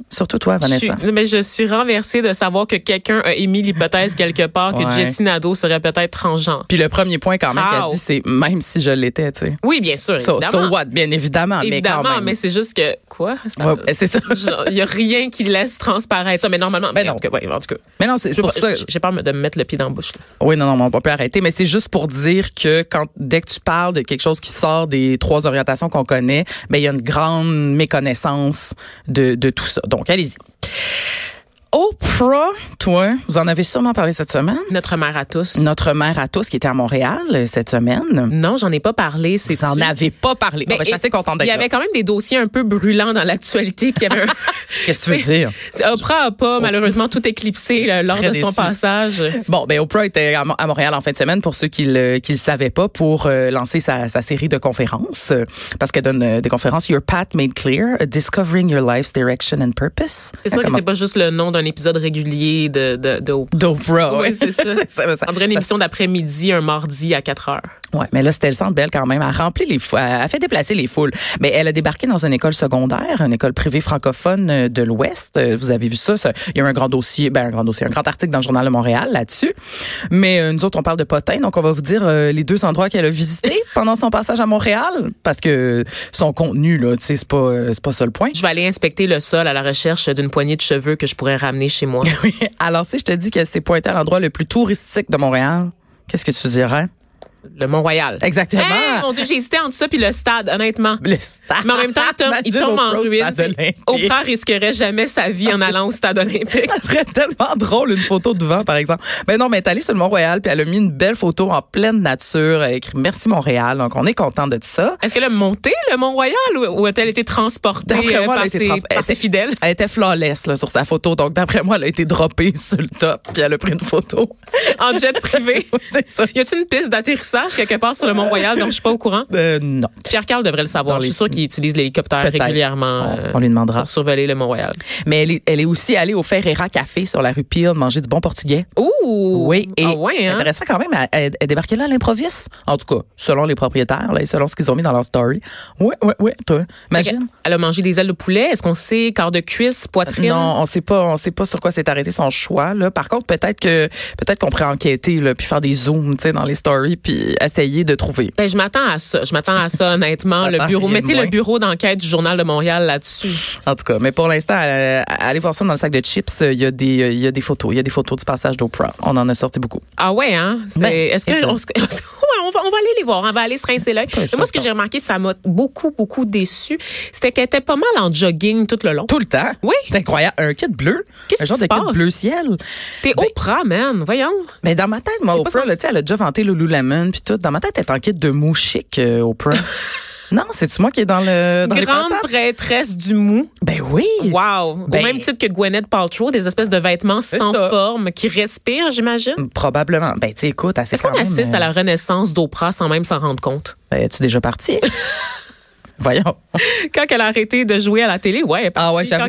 Surtout toi, Je suis, Vanessa. mais je suis renversée de savoir que quelqu'un a émis l'hypothèse quelque part que Ouais. Jessie Nadeau serait peut-être transgenre. Puis le premier point quand même qu'elle dit, c'est même si je l'étais, tu sais. Oui, bien sûr, So, évidemment. so what, bien évidemment, Évidemment, mais mais, c'est juste que quoi? Ouais, c'est ça. Il y a rien qui laisse transparaître ça, mais normalement, Ben mais en non. tout cas, ouais, en tout cas. Mais non, c'est pour ça. J'ai j'ai peur de me mettre le pied dans la bouche. là. Oui, non, non, on peut arrêter, mais c'est juste pour dire que quand dès que tu parles de quelque chose qui sort des trois orientations qu'on connaît, ben il y a une grande méconnaissance de, de tout ça. Donc allez-y. Oprah, toi, vous en avez sûrement parlé cette semaine. Notre mère à tous. Notre mère à tous qui était à Montréal euh, cette semaine. Non, j'en ai pas parlé. C'est Vous en avez pas parlé. Ben, Bon, ben, je suis assez contente Il d'être y là. avait quand même des dossiers un peu brûlants dans l'actualité qui avait un... Qu'est-ce que tu veux dire? Oprah a pas malheureusement tout éclipsé là, lors de son passage. Bon, ben Oprah était à Mo- à Montréal en fin de semaine pour ceux qui le qui le savaient pas pour euh, lancer sa, sa série de conférences euh, parce qu'elle donne euh, des conférences Your Path Made Clear, Discovering Your Life's Direction and Purpose. C'est sûr que c'est pas juste le nom d'un épisode régulier de, de, de Oprah. D'Oprah. Ouais, c'est ça. ça, ça- On dirait une émission d'après-midi, un mardi à 4 heures. Ouais, mais là, c'était le centre belle quand même. Elle a rempli les fou- elle a fait déplacer les foules. Mais elle a débarqué dans une école secondaire, une école privée francophone euh, de l'Ouest. Euh, Vous avez vu ça, ça- Il y a un grand dossier, ben un grand dossier, un grand article dans le journal de Montréal là-dessus. Mais euh, nous autres, on parle de potin, donc on va vous dire euh, les deux endroits qu'elle a visités pendant son passage à Montréal, parce que son contenu là, tu sais, c'est pas, euh, c'est pas ça le point. Je vais aller inspecter le sol à la recherche d'une poignée de cheveux que je pourrais ramener chez moi. Oui. Alors si je te dis qu'elle s'est pointée à l'endroit le plus touristique de Montréal, qu'est-ce que tu dirais? Le Mont-Royal. Exactement. Hey, mon Dieu, j'ai hésité entre ça puis le stade, honnêtement. Le stade. Mais en même temps, il tombe, il Imagine tombe en ruine. Oprah risquerait jamais sa vie en allant au stade olympique. Ça serait tellement drôle, une photo devant, par exemple. Mais non, mais elle est allée sur le Mont-Royal, puis elle a mis une belle photo en pleine nature. Elle a écrit Merci Montréal. Donc, on est content de ça. Est-ce qu'elle a monté le Mont-Royal ou, ou a-t-elle été transportée euh, moi, elle par, a été ses, trans- par elle ses était- fidèles? Elle était flawless là, sur sa photo. Donc, d'après moi, elle a été droppée sur le top, puis elle a pris une photo. En jet privé? C'est ça. Y a-t-il une piste d'atterrissage quelque part sur le Mont-Royal dont je suis pas au courant? Euh, non. Pierre-Carl devrait le savoir. Je suis sûre qu'il utilise l'hélicoptère régulièrement On- euh, on lui demandera. pour survoler le Mont-Royal. Mais elle est, elle est aussi allée au Ferreira Café sur la rue Peel manger du bon portugais. Ouh! Oui, et ah ouais, hein? intéressant quand même, elle, débarquait là à l'improviste. En tout cas, selon les propriétaires là, et selon ce qu'ils ont mis dans leur story. Oui, oui, oui, toi, imagine. Elle a mangé des ailes de poulet. Est-ce qu'on sait quart de cuisse, poitrine? Non, on sait pas, on sait pas sur quoi s'est arrêté son choix là. Par contre, peut-être que peut-être qu'on pourrait enquêter là, puis faire des zooms, tu sais, dans les stories, puis essayer de trouver. Ben, je m'attends à ça. Je m'attends à ça, honnêtement. Le bureau, mettez moins. le bureau d'enquête du Journal de Montréal là-dessus. En tout cas, mais pour l'instant, euh, allez voir ça dans le sac de chips. Il y a des, euh, il y a des photos, il y a des photos du passage d'Oprah. On en a sorti beaucoup. Ah ouais, hein? Ben, Est-ce que exact. on, va, on va aller les voir, on va aller se rincer. Mais moi, ce que j'ai remarqué, ça m'a beaucoup, beaucoup déçu, c'était qu'elle était pas mal en jogging tout le long. Tout le temps? Oui. C'est incroyable. Un kit bleu. Qu'est-ce un genre de kit bleu ciel. T'es Ben- Oprah, man. Voyons. Mais dans ma tête, moi, Oprah, là, elle a déjà vanté Lululemon puis tout. Dans ma tête, elle est en kit de mou chic, euh, Oprah. non, c'est-tu moi qui est dans le dans Grande prêtresse du mou. Ben oui. Wow. Ben- Au même titre que Gwyneth Paltrow, des espèces de vêtements sans ça. forme qui respirent, j'imagine? Probablement. Ben, tu écoute, Est-ce qu'on assiste euh, à la renaissance d'Oprah sans même s'en rendre compte? Ben, es-tu déjà parti? Voyons. Quand elle a arrêté de jouer à la télé, ouais, elle est Ah ouais, j'avoue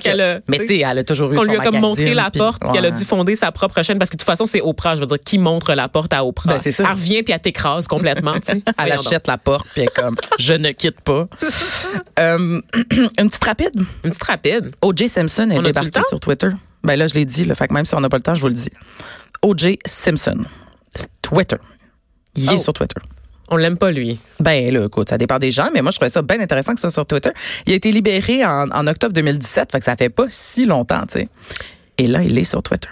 Mais tu sais, elle a toujours eu son lui a comme montré la puis- porte, puis qu'elle a dû fonder sa propre chaîne parce que de toute façon c'est Oprah, je veux dire qui montre la porte à Oprah? Ben, c'est ça. Elle revient puis elle t'écrase complètement, tu sais. Elle Voyons donc. achète la porte puis elle est comme je ne quitte pas. Euh, une petite rapide? Une petite rapide. O.J. Simpson est On le débarqué sur Twitter. Ben là, je l'ai dit, là, fait que même si on n'a pas le temps, je vous le dis. O.J. Simpson. Twitter. Il est Oh. sur Twitter. On l'aime pas lui. Ben là, écoute, ça dépend des gens, mais moi je trouvais ça bien intéressant que ça soit sur Twitter. Il a été libéré en, en octobre 2017, fait que ça fait pas si longtemps, tu sais. Et là, il est sur Twitter.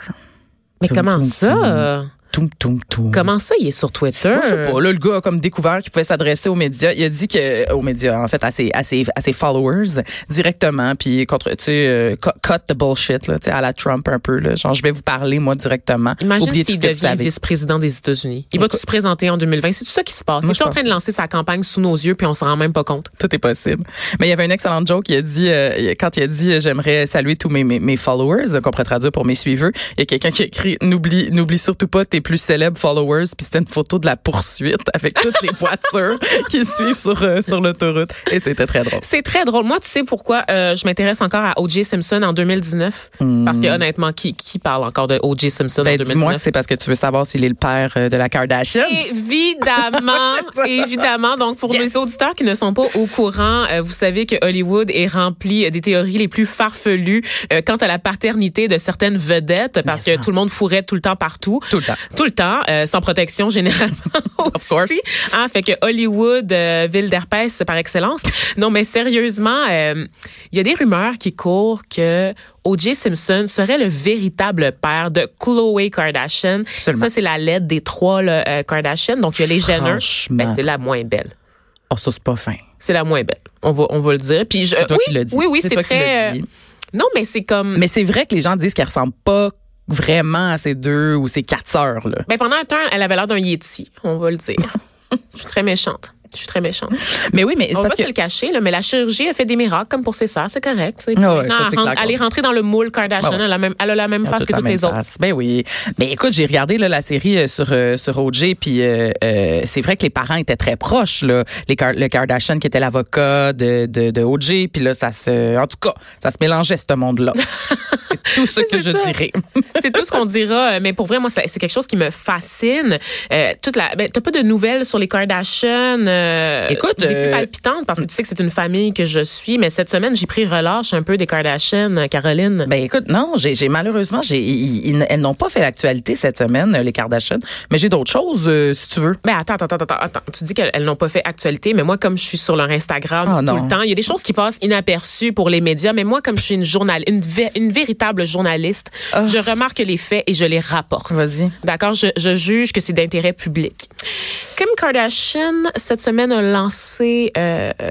Mais comment ça? Toum, toum, toum. Comment ça il est sur Twitter? Moi, je sais pas. Là, le gars a comme découvert qu'il pouvait s'adresser aux médias. Il a dit que aux médias, en fait, à ses, à ses, à ses followers directement, puis contre, tu sais, euh, cut cut the bullshit, là, tu sais, à la Trump un peu, là. Genre, je vais vous parler moi directement. Imagine tout s'il devient vice-président des États-Unis. Il va-tu se présenter en 2020? C'est tout ça qui se passe. Moi, Il est en train de lancer sa campagne sous nos yeux puis on s'en rend même pas compte. Tout est possible. Mais il y avait une excellente joke. Il a dit, euh, quand il a dit, euh, j'aimerais saluer tous mes, mes, mes followers, qu'on pourrait traduire pour mes suiveurs. Il y a quelqu'un qui a écrit, n'oublie, n'oublie surtout pas tes plus célèbres followers. Puis c'était une photo de la poursuite avec toutes les voitures qui suivent sur, euh, sur l'autoroute. Et c'était très drôle. C'est très drôle. Moi, tu sais pourquoi euh, je m'intéresse encore à O.J. Simpson en 2019? Parce que honnêtement, qui, qui parle encore de O.J. Simpson en Ben, 2019? dis-moi que c'est parce que tu veux savoir s'il est le père euh, de la Kardashian. Évidemment, évidemment. Donc, pour Yes. les auditeurs qui ne sont pas au courant, euh, vous savez que Hollywood est rempli des théories les plus farfelues quant à la paternité de certaines vedettes, parce que tout le monde fourrait tout le temps partout. Tout le temps. Tout le temps, euh, sans protection généralement Of course. aussi. Hein, fait que Hollywood, euh, ville d'herpès par excellence. Non, mais sérieusement, euh, il y a des rumeurs qui courent que O.J. Simpson serait le véritable père de Khloe Kardashian. Absolument. Ça, c'est la lettre des trois là, euh, Kardashian. Donc, il y a les Jenner. Franchement. Ben, c'est la moins belle. Oh, ça, c'est pas fin. C'est la moins belle. On va, on va le dire. Puis je, C'est toi oui, qui l'as dit. oui, oui, C'est très. euh, non, mais c'est comme. Mais c'est vrai que les gens disent qu'elle ressemble pas vraiment à ces deux ou ces quatre sœurs, là. Ben, pendant un temps, elle avait l'air d'un Yeti, on va le dire. Je suis très méchante. Je suis très méchante. Mais oui, mais c'est On va parce pas que se le cacher, là, mais la chirurgie a fait des miracles comme pour ses sœurs, c'est correct. Ah ouais, ça, elle, rentre- clair elle est rentrée dans le moule Kardashian, elle, a la même, elle a la même face que toutes les autres. Ben oui. Mais écoute, j'ai regardé là, la série euh, sur euh, sur OJ puis euh, euh, c'est vrai que les parents étaient très proches là, les le Kardashian qui était l'avocat de, de de OJ puis là ça se en tout cas, ça se mélangeait ce monde-là. tout ce que je ça. dirais. C'est tout ce qu'on dira, mais pour vrai, moi, c'est quelque chose qui me fascine. Toute la, ben, t'as pas de nouvelles sur les Kardashians euh, Écoute, des plus euh, palpitantes parce que tu sais que c'est une famille que je suis, mais cette semaine j'ai pris relâche un peu des Kardashians, euh, Caroline. Ben écoute, non, j'ai malheureusement, j'ai elles n'ont pas fait l'actualité cette semaine euh, les Kardashians, mais j'ai d'autres choses euh, si tu veux. Ben attends, attends, attends, attends. Tu dis qu'elles elles n'ont pas fait actualité, mais moi, comme je suis sur leur Instagram Ah, tout non. le temps, il y a des choses qui passent inaperçues pour les médias, mais moi, comme je suis une journal, une, vé- une véritable journaliste, je remarque les faits et je les rapporte. Vas-y. D'accord, je, je juge que c'est d'intérêt public. Kim Kardashian cette semaine a lancé euh, euh,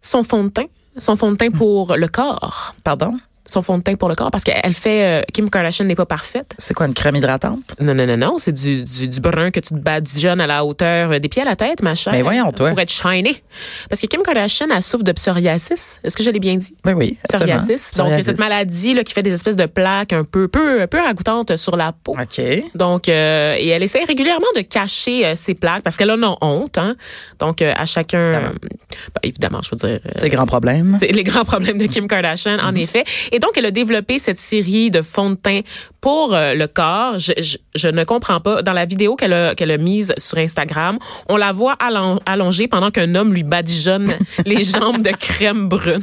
son fond de teint, son fond de teint pour le corps, Pardon? Son fond de teint pour le corps parce qu'elle fait euh, Kim Kardashian n'est pas parfaite. C'est quoi une crème hydratante? Non, non, non, non. C'est du, du, du brun que tu te badigeonnes à la hauteur euh, des pieds à la tête, ma chère. Mais voyons, toi. Pour être shiny. Parce que Kim Kardashian, elle souffre de psoriasis. Est-ce que je l'ai bien dit? Ben oui, absolument. Psoriasis. Donc, Psoriasis. cette maladie là, qui fait des espèces de plaques un peu, peu, peu ragoûtantes sur la peau. OK. Donc, euh, et elle essaie régulièrement de cacher euh, ses plaques parce qu'elle en a honte. Hein? Donc, à chacun, ben, évidemment, je veux dire, C'est grand problème. c'est les grands problèmes de Kim Kardashian, en effet. Et donc, elle a développé cette série de fonds de teint pour euh, le corps. Je, je, je ne comprends pas. Dans la vidéo qu'elle a, qu'elle a mise sur Instagram, on la voit allon- allongée pendant qu'un homme lui badigeonne les jambes de crème brune.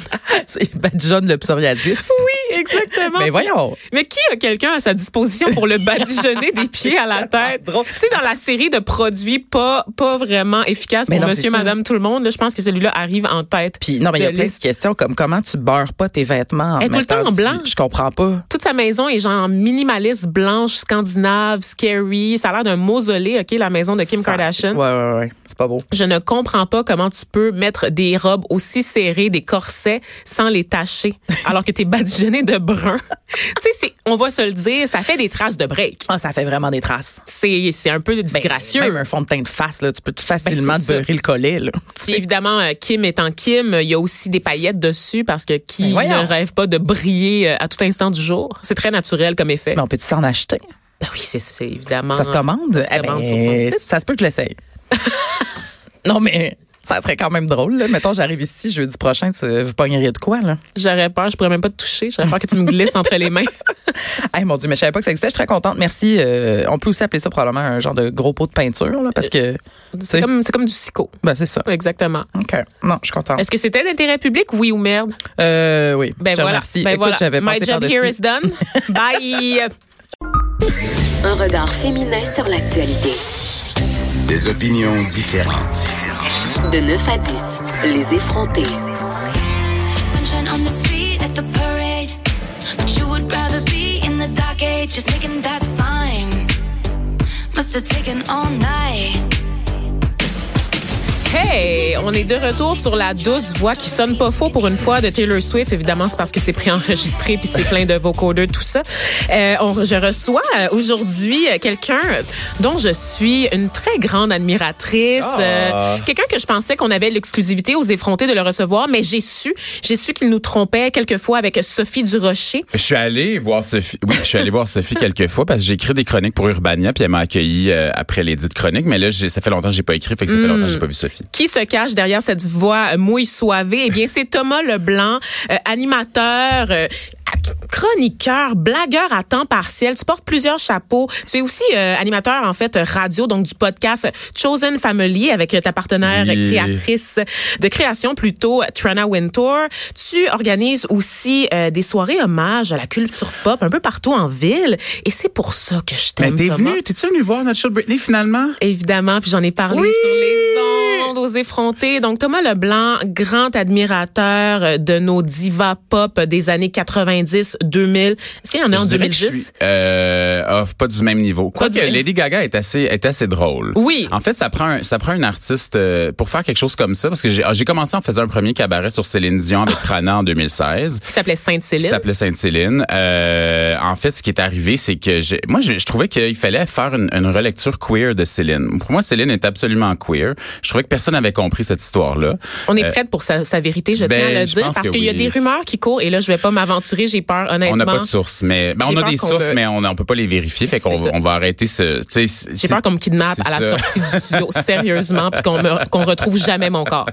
C'est badigeonne le psoriasis. Oui, exactement. Mais voyons. Mais qui a quelqu'un à sa disposition pour le badigeonner des pieds à la tête? Sais, dans la série de produits pas, pas vraiment efficaces Mais pour non, monsieur, c'est madame, tout le monde, là, je pense que celui-là arrive en tête. Puis non, mais il y a plein de questions comme comment tu beurres pas tes vêtements en est tout en blanc. Je comprends pas. Toute sa maison est genre minimaliste, blanche, scandinave, scary. Ça a l'air d'un mausolée, OK, la maison de Kim Ça- Kardashian. Ouais, ouais, ouais. C'est pas beau. Je ne comprends pas comment tu peux mettre des robes aussi serrées, des corsets, sans les tacher, alors que t'es badigeonné de brun. tu sais, on va se le dire, ça fait des traces de break. Ah, ça fait vraiment des traces. C'est c'est un peu Ben, disgracieux. Même un fond de teint de face, là, tu peux facilement Ben, te beurrer le collet. Là. Puis évidemment, euh, Kim étant Kim, il y a aussi des paillettes dessus parce que qui Ben ne rêve pas de briller euh, à tout instant du jour? C'est très naturel comme effet. Mais on peut-tu s'en acheter? Ben oui, c'est- évidemment. Ça se commande? Ça se Eh commande ben, sur son site. Ça se peut que je l'essaye. non, mais ça serait quand même drôle. Là. Mettons, j'arrive ici jeudi prochain, tu vous pognerais de quoi? là? J'aurais peur, je pourrais même pas te toucher. J'aurais peur que tu me glisses entre les mains. Hey, mon Dieu, mais je savais pas que ça existait. Je suis très contente. Merci. Euh, on peut aussi appeler ça probablement un genre de gros pot de peinture, là, parce que. sais, C'est comme, du psycho. Ben, c'est ça. Exactement. OK. Non, je suis contente. Est-ce que c'était d'intérêt public, oui ou merde? Euh, oui. Ben je te voilà. Ben Écoute, voilà. j'avais My job here is done. Bye! Un regard féminin sur l'actualité. Des opinions différentes. De 9 à 10, les effrontés. Sunshine on the street at the parade. But you would rather be in the dark age, just making that sign. Must have taken all night. Hey, on est de retour sur la douce voix qui sonne pas faux pour une fois de Taylor Swift. Évidemment, c'est parce que c'est préenregistré puis c'est plein de vocodeurs, tout ça. Euh, on, je reçois euh, aujourd'hui euh, quelqu'un dont je suis une très grande admiratrice. Euh, quelqu'un que je pensais qu'on avait l'exclusivité aux effrontés de le recevoir, mais j'ai su, j'ai su qu'il nous trompait quelquefois avec Sophie Durocher. Je suis allé voir Sophie. Oui, je suis allé voir Sophie quelques fois parce que j'ai écrit des chroniques pour Urbania puis elle m'a accueilli euh, après les dites chroniques. Mais là, ça fait longtemps que j'ai pas écrit, fait que ça fait longtemps que j'ai pas vu Sophie. Qui se cache derrière cette voix mouille soivée? Eh bien, c'est Thomas Leblanc, euh, animateur, euh, chroniqueur, blagueur à temps partiel. Tu portes plusieurs chapeaux. Tu es aussi euh, animateur, en fait, radio, donc du podcast Chosen Family avec ta partenaire Oui. créatrice de création plutôt, Trana Wintour. Tu organises aussi euh, des soirées hommages à la culture pop un peu partout en ville. Et c'est pour ça que je Mais t'aime, t'es Thomas. venu, t'es-tu venu voir notre show Britney finalement? Évidemment, puis j'en ai parlé Oui! sur les monde aux effrontés. Donc Thomas Leblanc, grand admirateur euh, de nos divas pop des années 90, 2000. Est-ce qu'il y en a Je en dirais que je 2010 suis, euh, ah, pas du même niveau. Quoique Lady Gaga est assez est assez drôle. Oui. En fait, ça prend un, ça prend un artiste euh, pour faire quelque chose comme ça parce que j'ai ah, j'ai commencé en faisant un premier cabaret sur Céline Dion avec Prana en 2016 Qui s'appelait qui Sainte-Céline. s'appelait Sainte-Céline. Euh, en fait, ce qui est arrivé, c'est que j'ai- moi, je, je trouvais qu'il fallait faire une, une relecture queer de Céline. Pour moi, Céline est absolument queer. Je trouvais que personne n'avait compris cette histoire-là. On est Euh, prête pour sa, sa vérité, je ben, tiens à le je dire, parce qu'il y a des rumeurs qui courent et là, je vais pas m'aventurer, j'ai peur, honnêtement. On n'a pas de sources, mais ben, on a des sources, mais on, on peut pas les vérifier. Fait qu'on on va arrêter ce. J'ai peur qu'on me kidnappe à la ça. sortie du studio, sérieusement, puis qu'on qu'on retrouve jamais mon corps.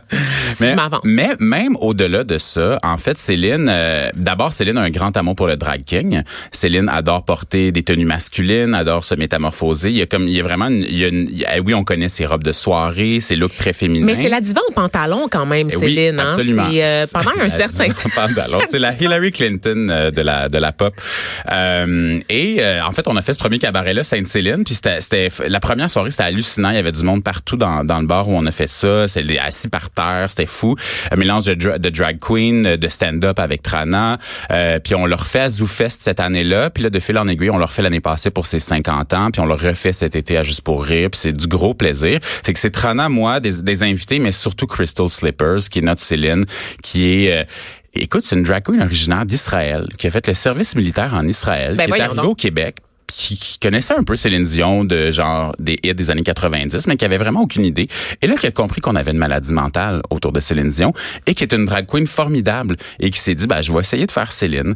Si mais, je m'avance. mais même au-delà de ça, en fait, Céline, euh, d'abord, Céline a un grand amour pour le drag king. Céline adore porter des tenues masculines, adore se métamorphoser. Il y a comme, il y a vraiment, une- il y a une- il y a- oui, on connaît ses robes de soirée, ses looks très Mais c'est la diva en pantalon quand même, Eh oui, Céline. hein? absolument. C'est euh, pendant un certain pantalon. C'est la Hillary Clinton euh, de la de la pop. Euh, et euh, en fait, on a fait ce premier cabaret là, Sainte-Céline, puis c'était c'était la première soirée, c'était hallucinant. Il y avait du monde partout dans, dans le bar où on a fait ça. C'était assis par terre, c'était fou. Un mélange de, dra- de drag queen, de stand-up avec Trana. Euh, puis on l'a refait à ZooFest cette année-là. Puis là, de fil en aiguille, on l'a refait l'année passée pour ses 50 ans. Puis on l'a refait cet été à Juste pour rire. Puis c'est du gros plaisir. Fait que c'est Trana, moi, des, des invités, mais surtout Crystal Slippers, qui est notre Céline, qui est... euh, Écoute, c'est une drag queen originaire d'Israël qui a fait le service militaire en Israël, Ben qui est arrivée donc. au Québec, qui connaissait un peu Céline Dion de genre des hits des années 90, mais qui avait vraiment aucune idée. Et là, qui a compris qu'on avait une maladie mentale autour de Céline Dion et qui est une drag queen formidable et qui s'est dit, bah, je vais essayer de faire Céline.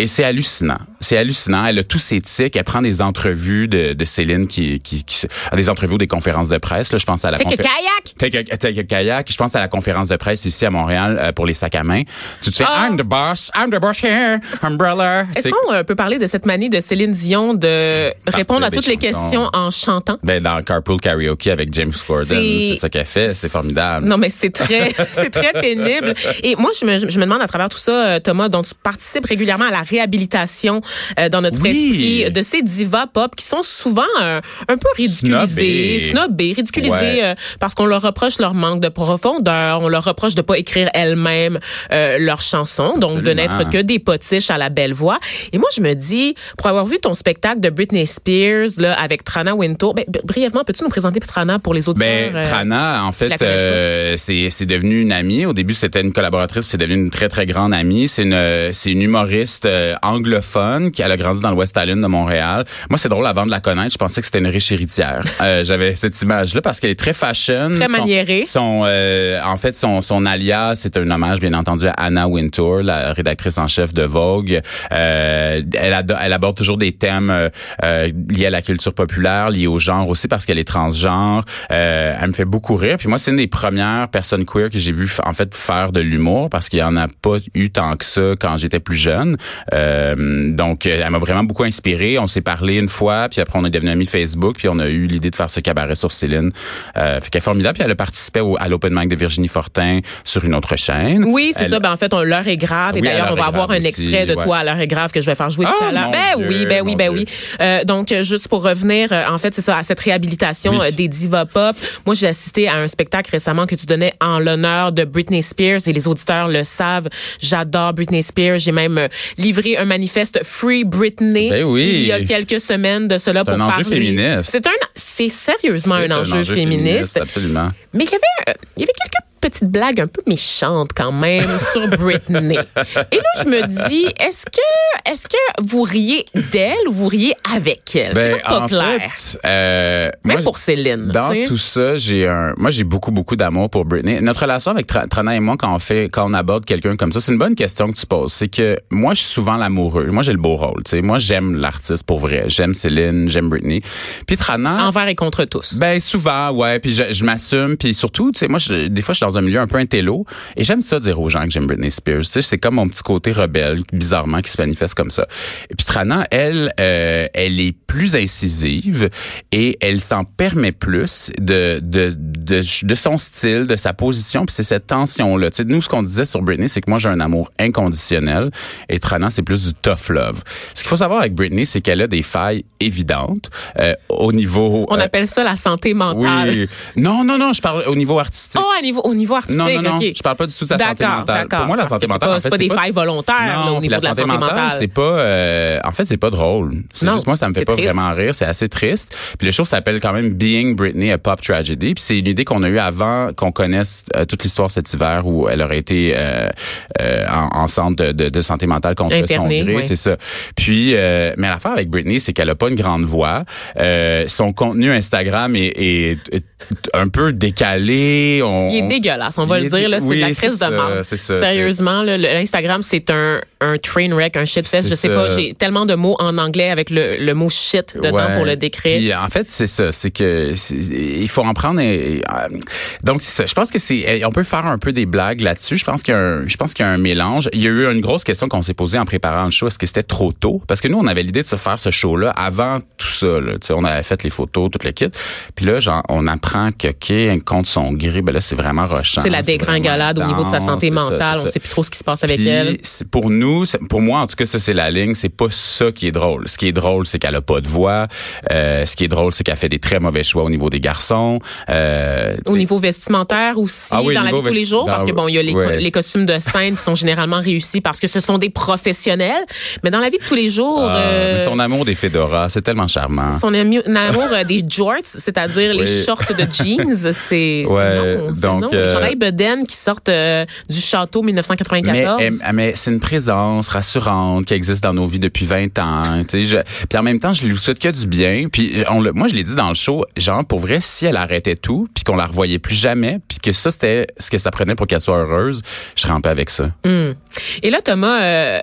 Et c'est hallucinant. C'est hallucinant. Elle a tous ses tics. Elle prend des entrevues de, de Céline qui, qui, qui, à des entrevues ou des conférences de presse. Là, je pense à la Take a confé- kayak! Take a, take a kayak. Je pense à la conférence de presse ici à Montréal euh, pour les sacs à main. Tu te fais, Ah. I'm the boss, I'm the boss here, umbrella. Est-ce qu'on euh, peut parler de cette manie de Céline Dion de répondre à toutes les questions en chantant? Ben, dans Carpool Karaoke avec James Corden, C'est- c'est ça qu'elle fait, c'est formidable. Non, mais c'est très, c'est très pénible. Et moi, je me, je me demande à travers tout ça, euh, Thomas, dont tu participes régulièrement à la réhabilitation euh, dans notre Oui. esprit de ces divas pop qui sont souvent euh, un peu ridiculisées, Snobées. snobées, ridiculisées Ouais. euh, parce qu'on leur reproche leur manque de profondeur, on leur reproche de pas écrire elles-mêmes euh, leurs chansons, donc de n'être que des potiches à la belle voix. Et moi, je me dis, pour avoir vu ton spectacle de Britney Spears là avec Trana Wintour, ben, brièvement, peux-tu nous présenter Trana pour les auditeurs? Ben, euh, Trana, en fait, euh, c'est c'est devenu une amie. Au début, c'était une collaboratrice, c'est devenu une très très grande amie. C'est une c'est une humoriste euh, anglophone qui elle a grandi dans le West Island de Montréal. Moi, c'est drôle avant de la connaître, je pensais que c'était une riche héritière. Euh, J'avais cette image là parce qu'elle est très fashion, Très maniérée. Son, euh, en fait, son son alias, c'est un hommage bien entendu à Anna Wintour, la rédactrice en chef de Vogue. Euh, elle, elle aborde toujours des thèmes euh, liés à la culture populaire, liés au genre aussi parce qu'elle est transgenre. Euh, elle me fait beaucoup rire. Puis moi, c'est une des premières personnes queer que j'ai vu en fait faire de l'humour parce qu'il y en a pas eu tant que ça quand j'étais plus jeune. Euh, donc, euh, elle m'a vraiment beaucoup inspiré. On s'est parlé une fois, puis après on est devenu amis Facebook, puis on a eu l'idée de faire ce cabaret sur Céline. Euh, fait qu'elle est formidable. Puis elle a participé au- à l'open mic de Virginie Fortin sur une autre chaîne. Oui, c'est Elle- ça. Ben, en fait, on l'heure est grave. Et d'ailleurs, on va avoir un aussi, extrait de ouais. toi à l'heure est grave que je vais faire jouer tout Ah, à l'heure. Ben Dieu, oui, ben oui, ben Dieu. oui. Euh, donc, juste pour revenir, euh, en fait, c'est ça, à cette réhabilitation Oui. des divas pop. Moi, j'ai assisté à un spectacle récemment que tu donnais en l'honneur de Britney Spears et les auditeurs le savent. J'adore Britney Spears. J'ai même euh, livré un manifeste Free Britney Ben oui. il y a quelques semaines de cela C'est pour un enjeu parler. féministe. C'est un, c'est sérieusement un enjeu, féministe. Absolument. Mais il y avait, euh, il y avait quelques petites blagues un peu méchantes quand même sur Britney. Et là, je me dis, est-ce que, est-ce que vous riez d'elle ou vous riez avec elle? Ben, c'est pas en clair. fait, euh, Même moi, pour Céline. Dans tout ça, j'ai un, moi j'ai beaucoup beaucoup d'amour pour Britney. Notre relation avec Tra- Trana et moi quand on fait, quand on aborde quelqu'un comme ça, c'est une bonne question que tu poses. C'est que moi je suis souvent l'amoureux. Moi j'ai le beau rôle. Moi j'aime l'artiste pour vrai. J'aime Céline, j'aime Britney. Puis Trana. Envers et contre tous. Ben souvent, ouais. Puis je, je m'assume. Puis surtout, tu sais, moi, je- des fois, je suis dans un milieu un peu intello et j'aime ça dire aux gens que j'aime Britney Spears. Tu sais, c'est comme mon petit côté rebelle, bizarrement, qui se manifeste comme ça. Et puis Trana, elle, euh, elle est plus incisive et elle s'en permet plus de, de, de, de son style, de sa position, puis c'est cette tension-là. Tu sais, nous, ce qu'on disait sur Britney, c'est que moi, j'ai un amour inconditionnel et Trana, c'est plus du tough love. Ce qu'il faut savoir avec Britney, c'est qu'elle a des failles évidentes euh, au niveau... On euh, appelle ça la santé mentale. Oui. Non, non, non, je parle au niveau artistique. Oh, à niveau, au niveau artistique, non, non, non, je parle pas du tout de la santé mentale. d'accord. Pour moi, la Parce santé c'est mentale, pas- en fait, c'est pas des failles volontaires, là, Non, au puis niveau de la santé mentale. c'est pas. euh, en fait, c'est pas drôle. C'est Non, juste moi, ça me fait c'est pas triste. vraiment rire. C'est assez triste. Puis le show s'appelle quand même Being Britney, a pop tragedy. Puis c'est une idée qu'on a eue avant qu'on connaisse euh, toute l'histoire cet hiver où elle aurait été euh, euh, en, en centre de, de, de santé mentale contre Internée, son gré, ouais. c'est ça. Puis, euh, mais l'affaire avec Britney, c'est qu'elle a pas une grande voix. Euh, son contenu Instagram est, est- est un peu décalé. On, Il est dégueulasse, on va le dire. Là, c'est de la crise de ça, Sérieusement, l'Instagram, c'est un, un train wreck, un shitfest. C'est Je sais pas, j'ai tellement de mots en anglais avec le, mot shit dedans pour le décrire. Puis, en fait, c'est ça, c'est que il faut en prendre. euh, donc c'est ça. Je pense que c'est, on peut faire un peu des blagues là-dessus. Je pense qu'il y a un, je pense qu'il y a un mélange. Il y a eu une grosse question qu'on s'est posée en préparant le show. Est-ce que c'était trop tôt? Parce que nous, on avait l'idée de se faire ce show-là avant tout ça. Là. On avait fait les photos, tout le kit. Puis là, genre, on apprend que OK, contre son gré, ben là, c'est vraiment rochant. C'est la dégringolade au niveau de sa santé ça, mentale. on ça. sait plus trop ce qui se passe avec Puis, elle. Pour nous, pour moi en tout cas, ça c'est la ligne. C'est pas ça qui est drôle. Ce qui est drôle, c'est qu'elle a pas de voix. Euh, ce qui est drôle, c'est qu'elle fait des très mauvais choix au niveau des garçons. Euh, Au niveau vestimentaire aussi, Ah oui, dans la vie de tous les jours, parce que bon, il y a les, co- ouais. les costumes de scène qui sont généralement réussis parce que ce sont des professionnels. Mais dans la vie de tous les jours, ah, euh, mais son amour des Fedora, c'est tellement charmant. son amour euh, des jorts, c'est-à-dire les shorts de jeans, c'est Ouais, donc, non. Euh, Beden qui sortent euh, du château Mais, 1994. elle- mais c'est une présence rassurante qui existe dans nos vies depuis 20 ans. Je- puis en même temps, je lui souhaite que du bien. Puis on, moi, je l'ai dit dans le show, genre pour vrai, si elle arrêtait tout, puis qu'on la revoyait plus jamais, puis que ça c'était ce que ça prenait pour qu'elle soit heureuse, je paix avec ça. Et là, Thomas, euh,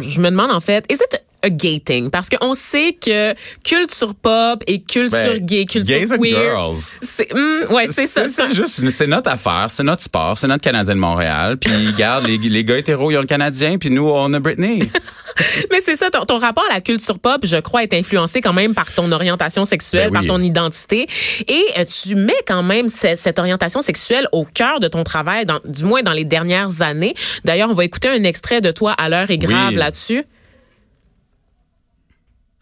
je me demande en fait, a gating? Parce qu'on sait que culture pop et culture Ben, gay, culture gays and queer, girls. c'est ouais, c'est ça. C'est juste, c'est notre affaire, c'est notre sport, c'est notre Canadien de Montréal. Puis regarde, les, les gars hétéros, ils ont le Canadien, puis nous, on a Britney. Mais c'est ça, ton, ton rapport à la culture pop, je crois, est influencé quand même par ton orientation sexuelle, Ben oui. par ton identité. Et euh, tu mets quand même ce- cette orientation sexuelle au cœur de ton travail, dans, du moins dans les dernières années. D'ailleurs, on va écouter un extrait de toi à l'heure est grave Oui. là-dessus.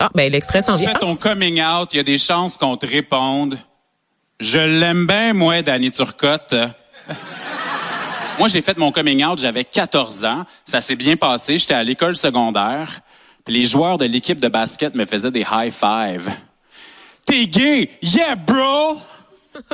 Ah, ben l'extrait s'en tu vient. fais ton coming out, il y a des chances qu'on te réponde. Je l'aime bien, moi, Danny Turcotte. moi, j'ai fait mon coming out, j'avais 14 ans. Ça s'est bien passé. J'étais à l'école secondaire. Puis les joueurs de l'équipe de basket me faisaient des high five. T'es gay? Yeah, bro!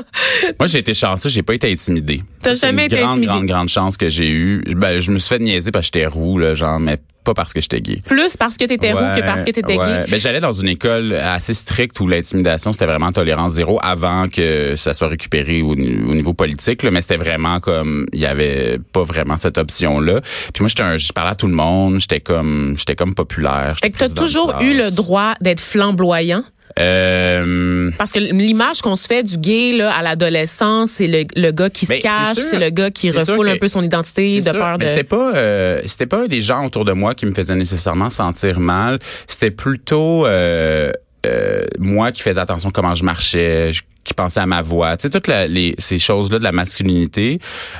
Moi, j'ai été chanceux, j'ai pas été intimidé. T'as jamais une été grande, intimidé? grande, grande chance que j'ai eue. Ben, je me suis fait niaiser parce que j'étais roux, là, genre, mais pas parce que j'étais gay. Plus parce que t'étais roux que parce que t'étais ouais. gay. Ben, j'allais dans une école assez stricte où l'intimidation, c'était vraiment tolérance zéro avant que ça soit récupéré au, ni- au niveau politique, là, mais c'était vraiment comme, il y avait pas vraiment cette option-là. Puis moi, j'étais un, je parlais à tout le monde, j'étais comme, j'étais comme populaire. Fait que t'as toujours eu le droit d'être flamboyant? Euh, Parce que l'image qu'on se fait du gay là, à l'adolescence, c'est le, le gars qui se Ben, cache, c'est le gars qui refoule que- un peu son identité de sûr, peur de... mais c'était pas euh, c'était pas les gens autour de moi qui me faisaient nécessairement sentir mal. C'était plutôt euh, euh, moi qui faisais attention comment je marchais, qui pensais à ma voix, tu sais toutes la- les ces choses là de la masculinité.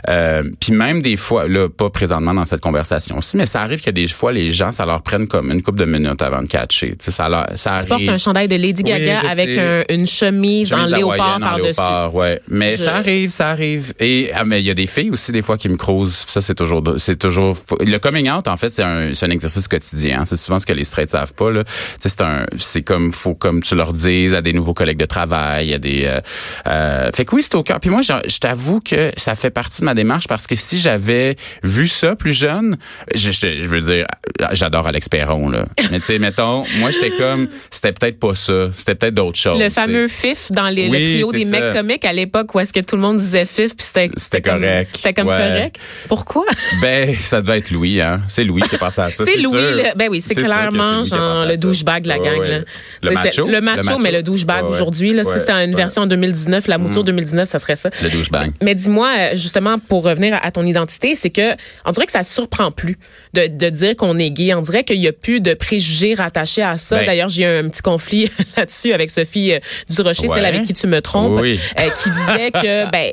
Euh, Puis même des fois là pas présentement dans cette conversation aussi, mais ça arrive que des fois les gens ça leur prenne comme une couple de minutes avant de catcher. Tu sais ça leur ça Tu portes un chandail de Lady Gaga avec un- une chemise en léopard par-dessus. léopard, ouais. Mais Je- ça arrive, ça arrive. Et ah, mais il y a des filles aussi des fois qui me croisent. Ça c'est toujours, c'est toujours. Le coming out en fait c'est un, c'est un exercice quotidien. hein. C'est souvent ce que les straights savent pas là. Tu sais, c'est un, c'est comme faut comme tu leur dises à des nouveaux collègues de travail, à des. Euh, euh, fait que oui c'est au cœur. Puis moi je, je t'avoue que ça fait partie de ma démarche parce que si j'avais vu ça plus jeune, je, je, je veux dire, j'adore Alex Perron là. Mais tu sais mettons, moi j'étais comme, c'était peut-être pas ça, c'était peut-être d'autres choses. Le fameux fif dans les, le trio des ça. mecs comiques à l'époque où est-ce que tout le monde disait fif puis c'était C'était correct. C'était comme Ouais. correct. Pourquoi? Ben, ça devait être Louis, hein. C'est Louis qui est passé à ça. C'est Louis, le- ben oui, c'est clairement genre le douchebag de la gang. ouais. là. Le macho? Le macho, mais le douchebag aujourd'hui. Là, si c'était une version 2019, la mouture 2019, ça serait ça. Le douchebag. Mais dis-moi, euh, justement, pour revenir à, ton identité, c'est que on dirait que ça surprend plus de, de dire qu'on est gay. On dirait qu'il y a plus de préjugés rattachés à ça. Ben- D'ailleurs, j'ai eu un petit conflit là-dessus avec Sophie euh, Durocher, Ouais. celle avec qui tu me trompes, Oui. euh, qui disait que, ben,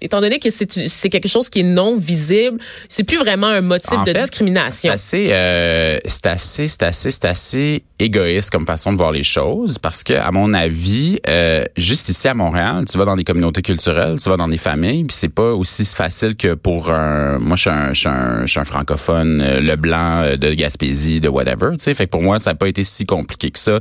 étant donné que c'est quelque chose qui est non visible, c'est plus vraiment un motif En de fait, C'est discrimination. assez, euh, c'est assez, c'est assez, c'est assez égoïste comme façon de voir les choses parce que, à mon avis, euh, juste ici à Montréal, tu vas dans des communautés culturelles, tu vas dans des familles, puis c'est pas aussi facile que pour un. Moi, je suis un, je suis un, je suis un francophone, euh, le blanc euh, de Gaspésie, de whatever. Tu sais, fait que pour moi, ça n'a pas été si compliqué que ça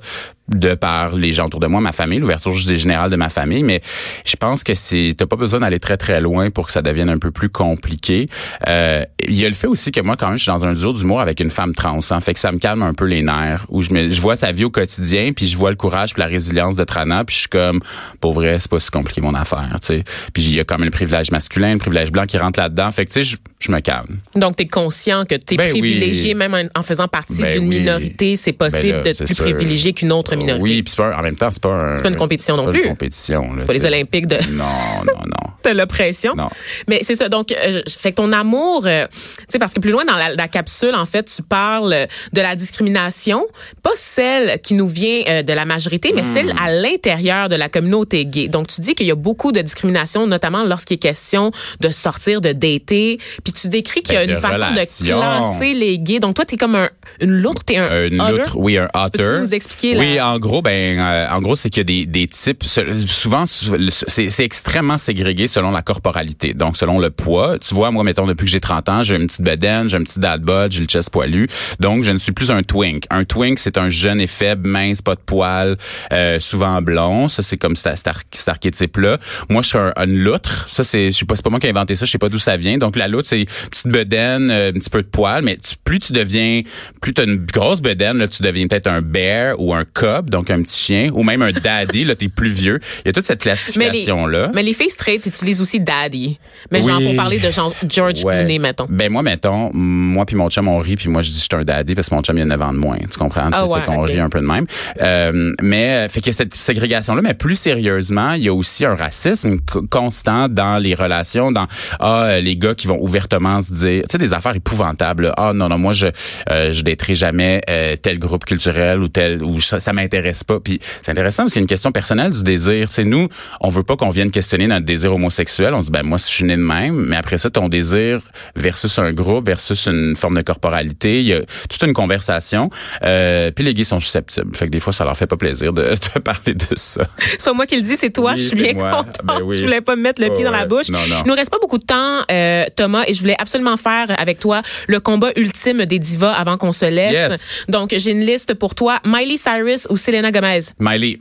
de par les gens autour de moi, ma famille, l'ouverture générale de ma famille, mais je pense que c'est t'as pas besoin d'aller très très loin pour que ça devienne un peu plus compliqué. Euh, il y a le fait aussi que moi quand même je suis dans un duo d'humour avec une femme trans, hein, fait que ça me calme un peu les nerfs où je me je vois sa vie au quotidien puis je vois le courage puis la résilience de Trana puis je suis comme pour vrai c'est pas si compliqué mon affaire, tu sais. Puis il y a comme le privilège masculin, le privilège blanc qui rentre là-dedans, fait que tu sais je, je me calme. Donc, tu es conscient que tu es Ben oui. privilégié, même en, en faisant partie Ben d'une oui. minorité, c'est possible Ben là, d'être plus sûr. privilégié qu'une autre minorité. Oui, puis c'est pas en même temps c'est pas un, C'est pas une compétition non pas plus. Une compétition là. Pas les. Olympiques de, Non, non, non. de l'oppression. Non. Mais c'est ça. Donc, euh, fait que ton amour, euh, tu sais, parce que plus loin dans la, la capsule, en fait, tu parles euh, de la discrimination, pas celle qui nous vient euh, de la majorité, Hmm. mais celle à l'intérieur de la communauté gay. Donc, tu dis qu'il y a beaucoup de discrimination, notamment lorsqu'il est question de sortir, de dater. Puis tu décris qu'il y a Ben, une façon relations. de classer les gays. Donc, toi, t'es comme un, une loutre, t'es un, une loutre, oui, un otter. Peux-tu nous expliquer la- Oui, en gros, ben, euh, en gros, c'est qu'il y a des, des types. Souvent, c'est extrêmement ségrégé selon la corporalité. Donc, selon le poids. Tu vois, moi, mettons, depuis que j'ai 30 ans, j'ai une petite bedaine, j'ai un petit dad bod, j'ai le chest poilu. Donc, je ne suis plus un twink. Un twink, c'est un jeune et faible, mince, pas de poils, euh, souvent blond. Ça, c'est comme cet, cet ar- cet archétype-là. Moi, je suis un, une loutre. Ça, c'est, je sais pas, c'est pas moi qui ai inventé ça. Je sais pas d'où ça vient. Donc, la loutre, c'est une petite bedaine, euh, un petit peu de poils, mais tu- plus tu deviens, plus tu as une grosse bedaine, là, tu deviens peut-être un bear ou un donc un petit chien, ou même un daddy, là, t'es plus vieux. Il y a toute cette classification-là. mais les filles straight utilisent aussi daddy. Mais genre Oui. pour parler de genre George Ouais. Clooney, mettons. Ben moi, mettons, moi puis mon chum, on rit, puis moi, je dis je suis un daddy parce que mon chum, il a 9 ans de moins. Tu comprends? Ah ouais, fait qu'on rit un peu de même. Euh, mais, fait qu'il y a cette ségrégation-là, mais plus sérieusement, il y a aussi un racisme co- constant dans les relations, dans, ah, euh, les gars qui vont ouvertement se dire, tu sais, des affaires épouvantables. là. Ah, non, non, moi, je, euh, je daterai jamais euh, tel groupe culturel ou tel, ou ça, ça m'intéresse pas. Puis c'est intéressant parce qu'il y a une question personnelle du désir. Tu sais, nous, on veut pas qu'on vienne questionner notre désir homosexuel. On se dit, ben, moi, je suis né de même, mais après ça, ton désir versus un groupe, versus une forme de corporalité, il y a toute une conversation. Euh, puis les gays sont susceptibles. Fait que des fois, ça leur fait pas plaisir de, de parler de ça. C'est pas moi qui le dis, c'est toi. Oui, je suis c'est bien moi. contente. Ben oui. Je voulais pas me mettre le Oh, pied dans la bouche. Non, non. Il nous reste pas beaucoup de temps, euh, Thomas, et je voulais absolument faire avec toi le combat ultime des divas avant qu'on se laisse. Yes. Donc, j'ai une liste pour toi. Miley Cyrus ou Selena Gomez? Miley.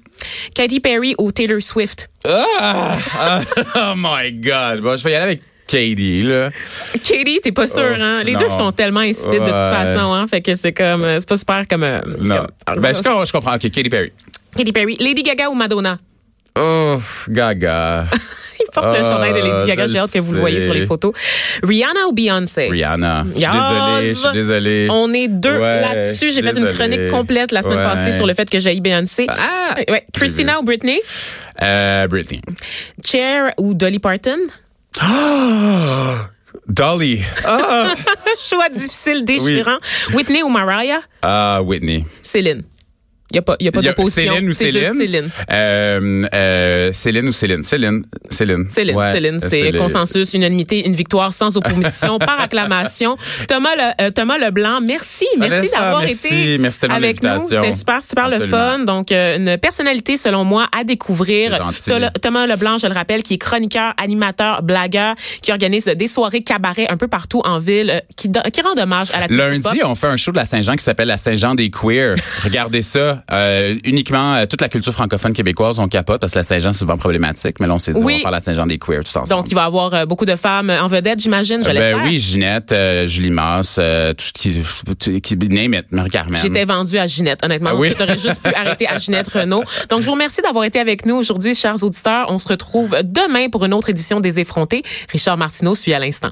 Katy Perry ou Taylor Swift? Ah! Ah! oh my God! Bon, je vais y aller avec Katie, là. Katy, t'es pas sûr, Oh, hein? Les non. deux sont tellement insipides de toute façon, hein? Fait que c'est comme, euh, c'est pas super comme, euh, Non. comme- Ben, je, comprends- je comprends. OK, Katy Perry. Katy Perry. Lady Gaga ou Madonna? Oh, Gaga. Il porte le Ah, chandail de Lady Gaga. je J'ai hâte que vous le voyez sur les photos. Rihanna ou Beyoncé? Rihanna. Je suis Yes. désolé, je suis désolé. On est deux Ouais, là-dessus. J'ai fait une chronique complète la semaine Ouais. passée sur le fait que j'ai Beyoncé. Ah! Ouais. Christina ou Britney? Euh, Britney. Cher ou Dolly Parton? Dolly. Choix difficile, déchirant. Whitney ou Mariah? Ah, Whitney. Céline. Il n'y a pas, y a pas d'opposition. Céline ou juste Céline? Céline. Euh, euh, Céline ou Céline? Céline. Céline. Céline, Ouais, Céline, c'est consensus, unanimité, une victoire sans opposition, par acclamation. Thomas, le, euh, Thomas Leblanc, merci, merci d'avoir été Merci avec nous. C'était super, super le fun. Donc, une personnalité, selon moi, à découvrir. Thomas Leblanc, je le rappelle, qui est chroniqueur, animateur, blagueur, qui organise des soirées cabaret un peu partout en ville, qui, rend hommage à la. Lundi, on fait un show de la Saint-Jean qui s'appelle la Saint-Jean des queers. Regardez ça. Euh, uniquement, euh, toute la culture francophone québécoise, on capote parce que la Saint-Jean, c'est souvent problématique. Mais là, on s'est dit, Oui. on va faire la Saint-Jean des queers tout ensemble. Donc, il va y avoir euh, beaucoup de femmes en vedette, j'imagine, je Euh, ben oui, Ginette, euh, Julie Masse, euh, tout ce qui, tout- qui name it, Marie-Carmen. J'étais vendue à Ginette, honnêtement. Ah oui? Tu aurais juste pu arrêter à Ginette Renault. Donc, je vous remercie d'avoir été avec nous aujourd'hui, chers auditeurs. On se retrouve demain pour une autre édition des effrontés. Richard Martineau suit à l'instant.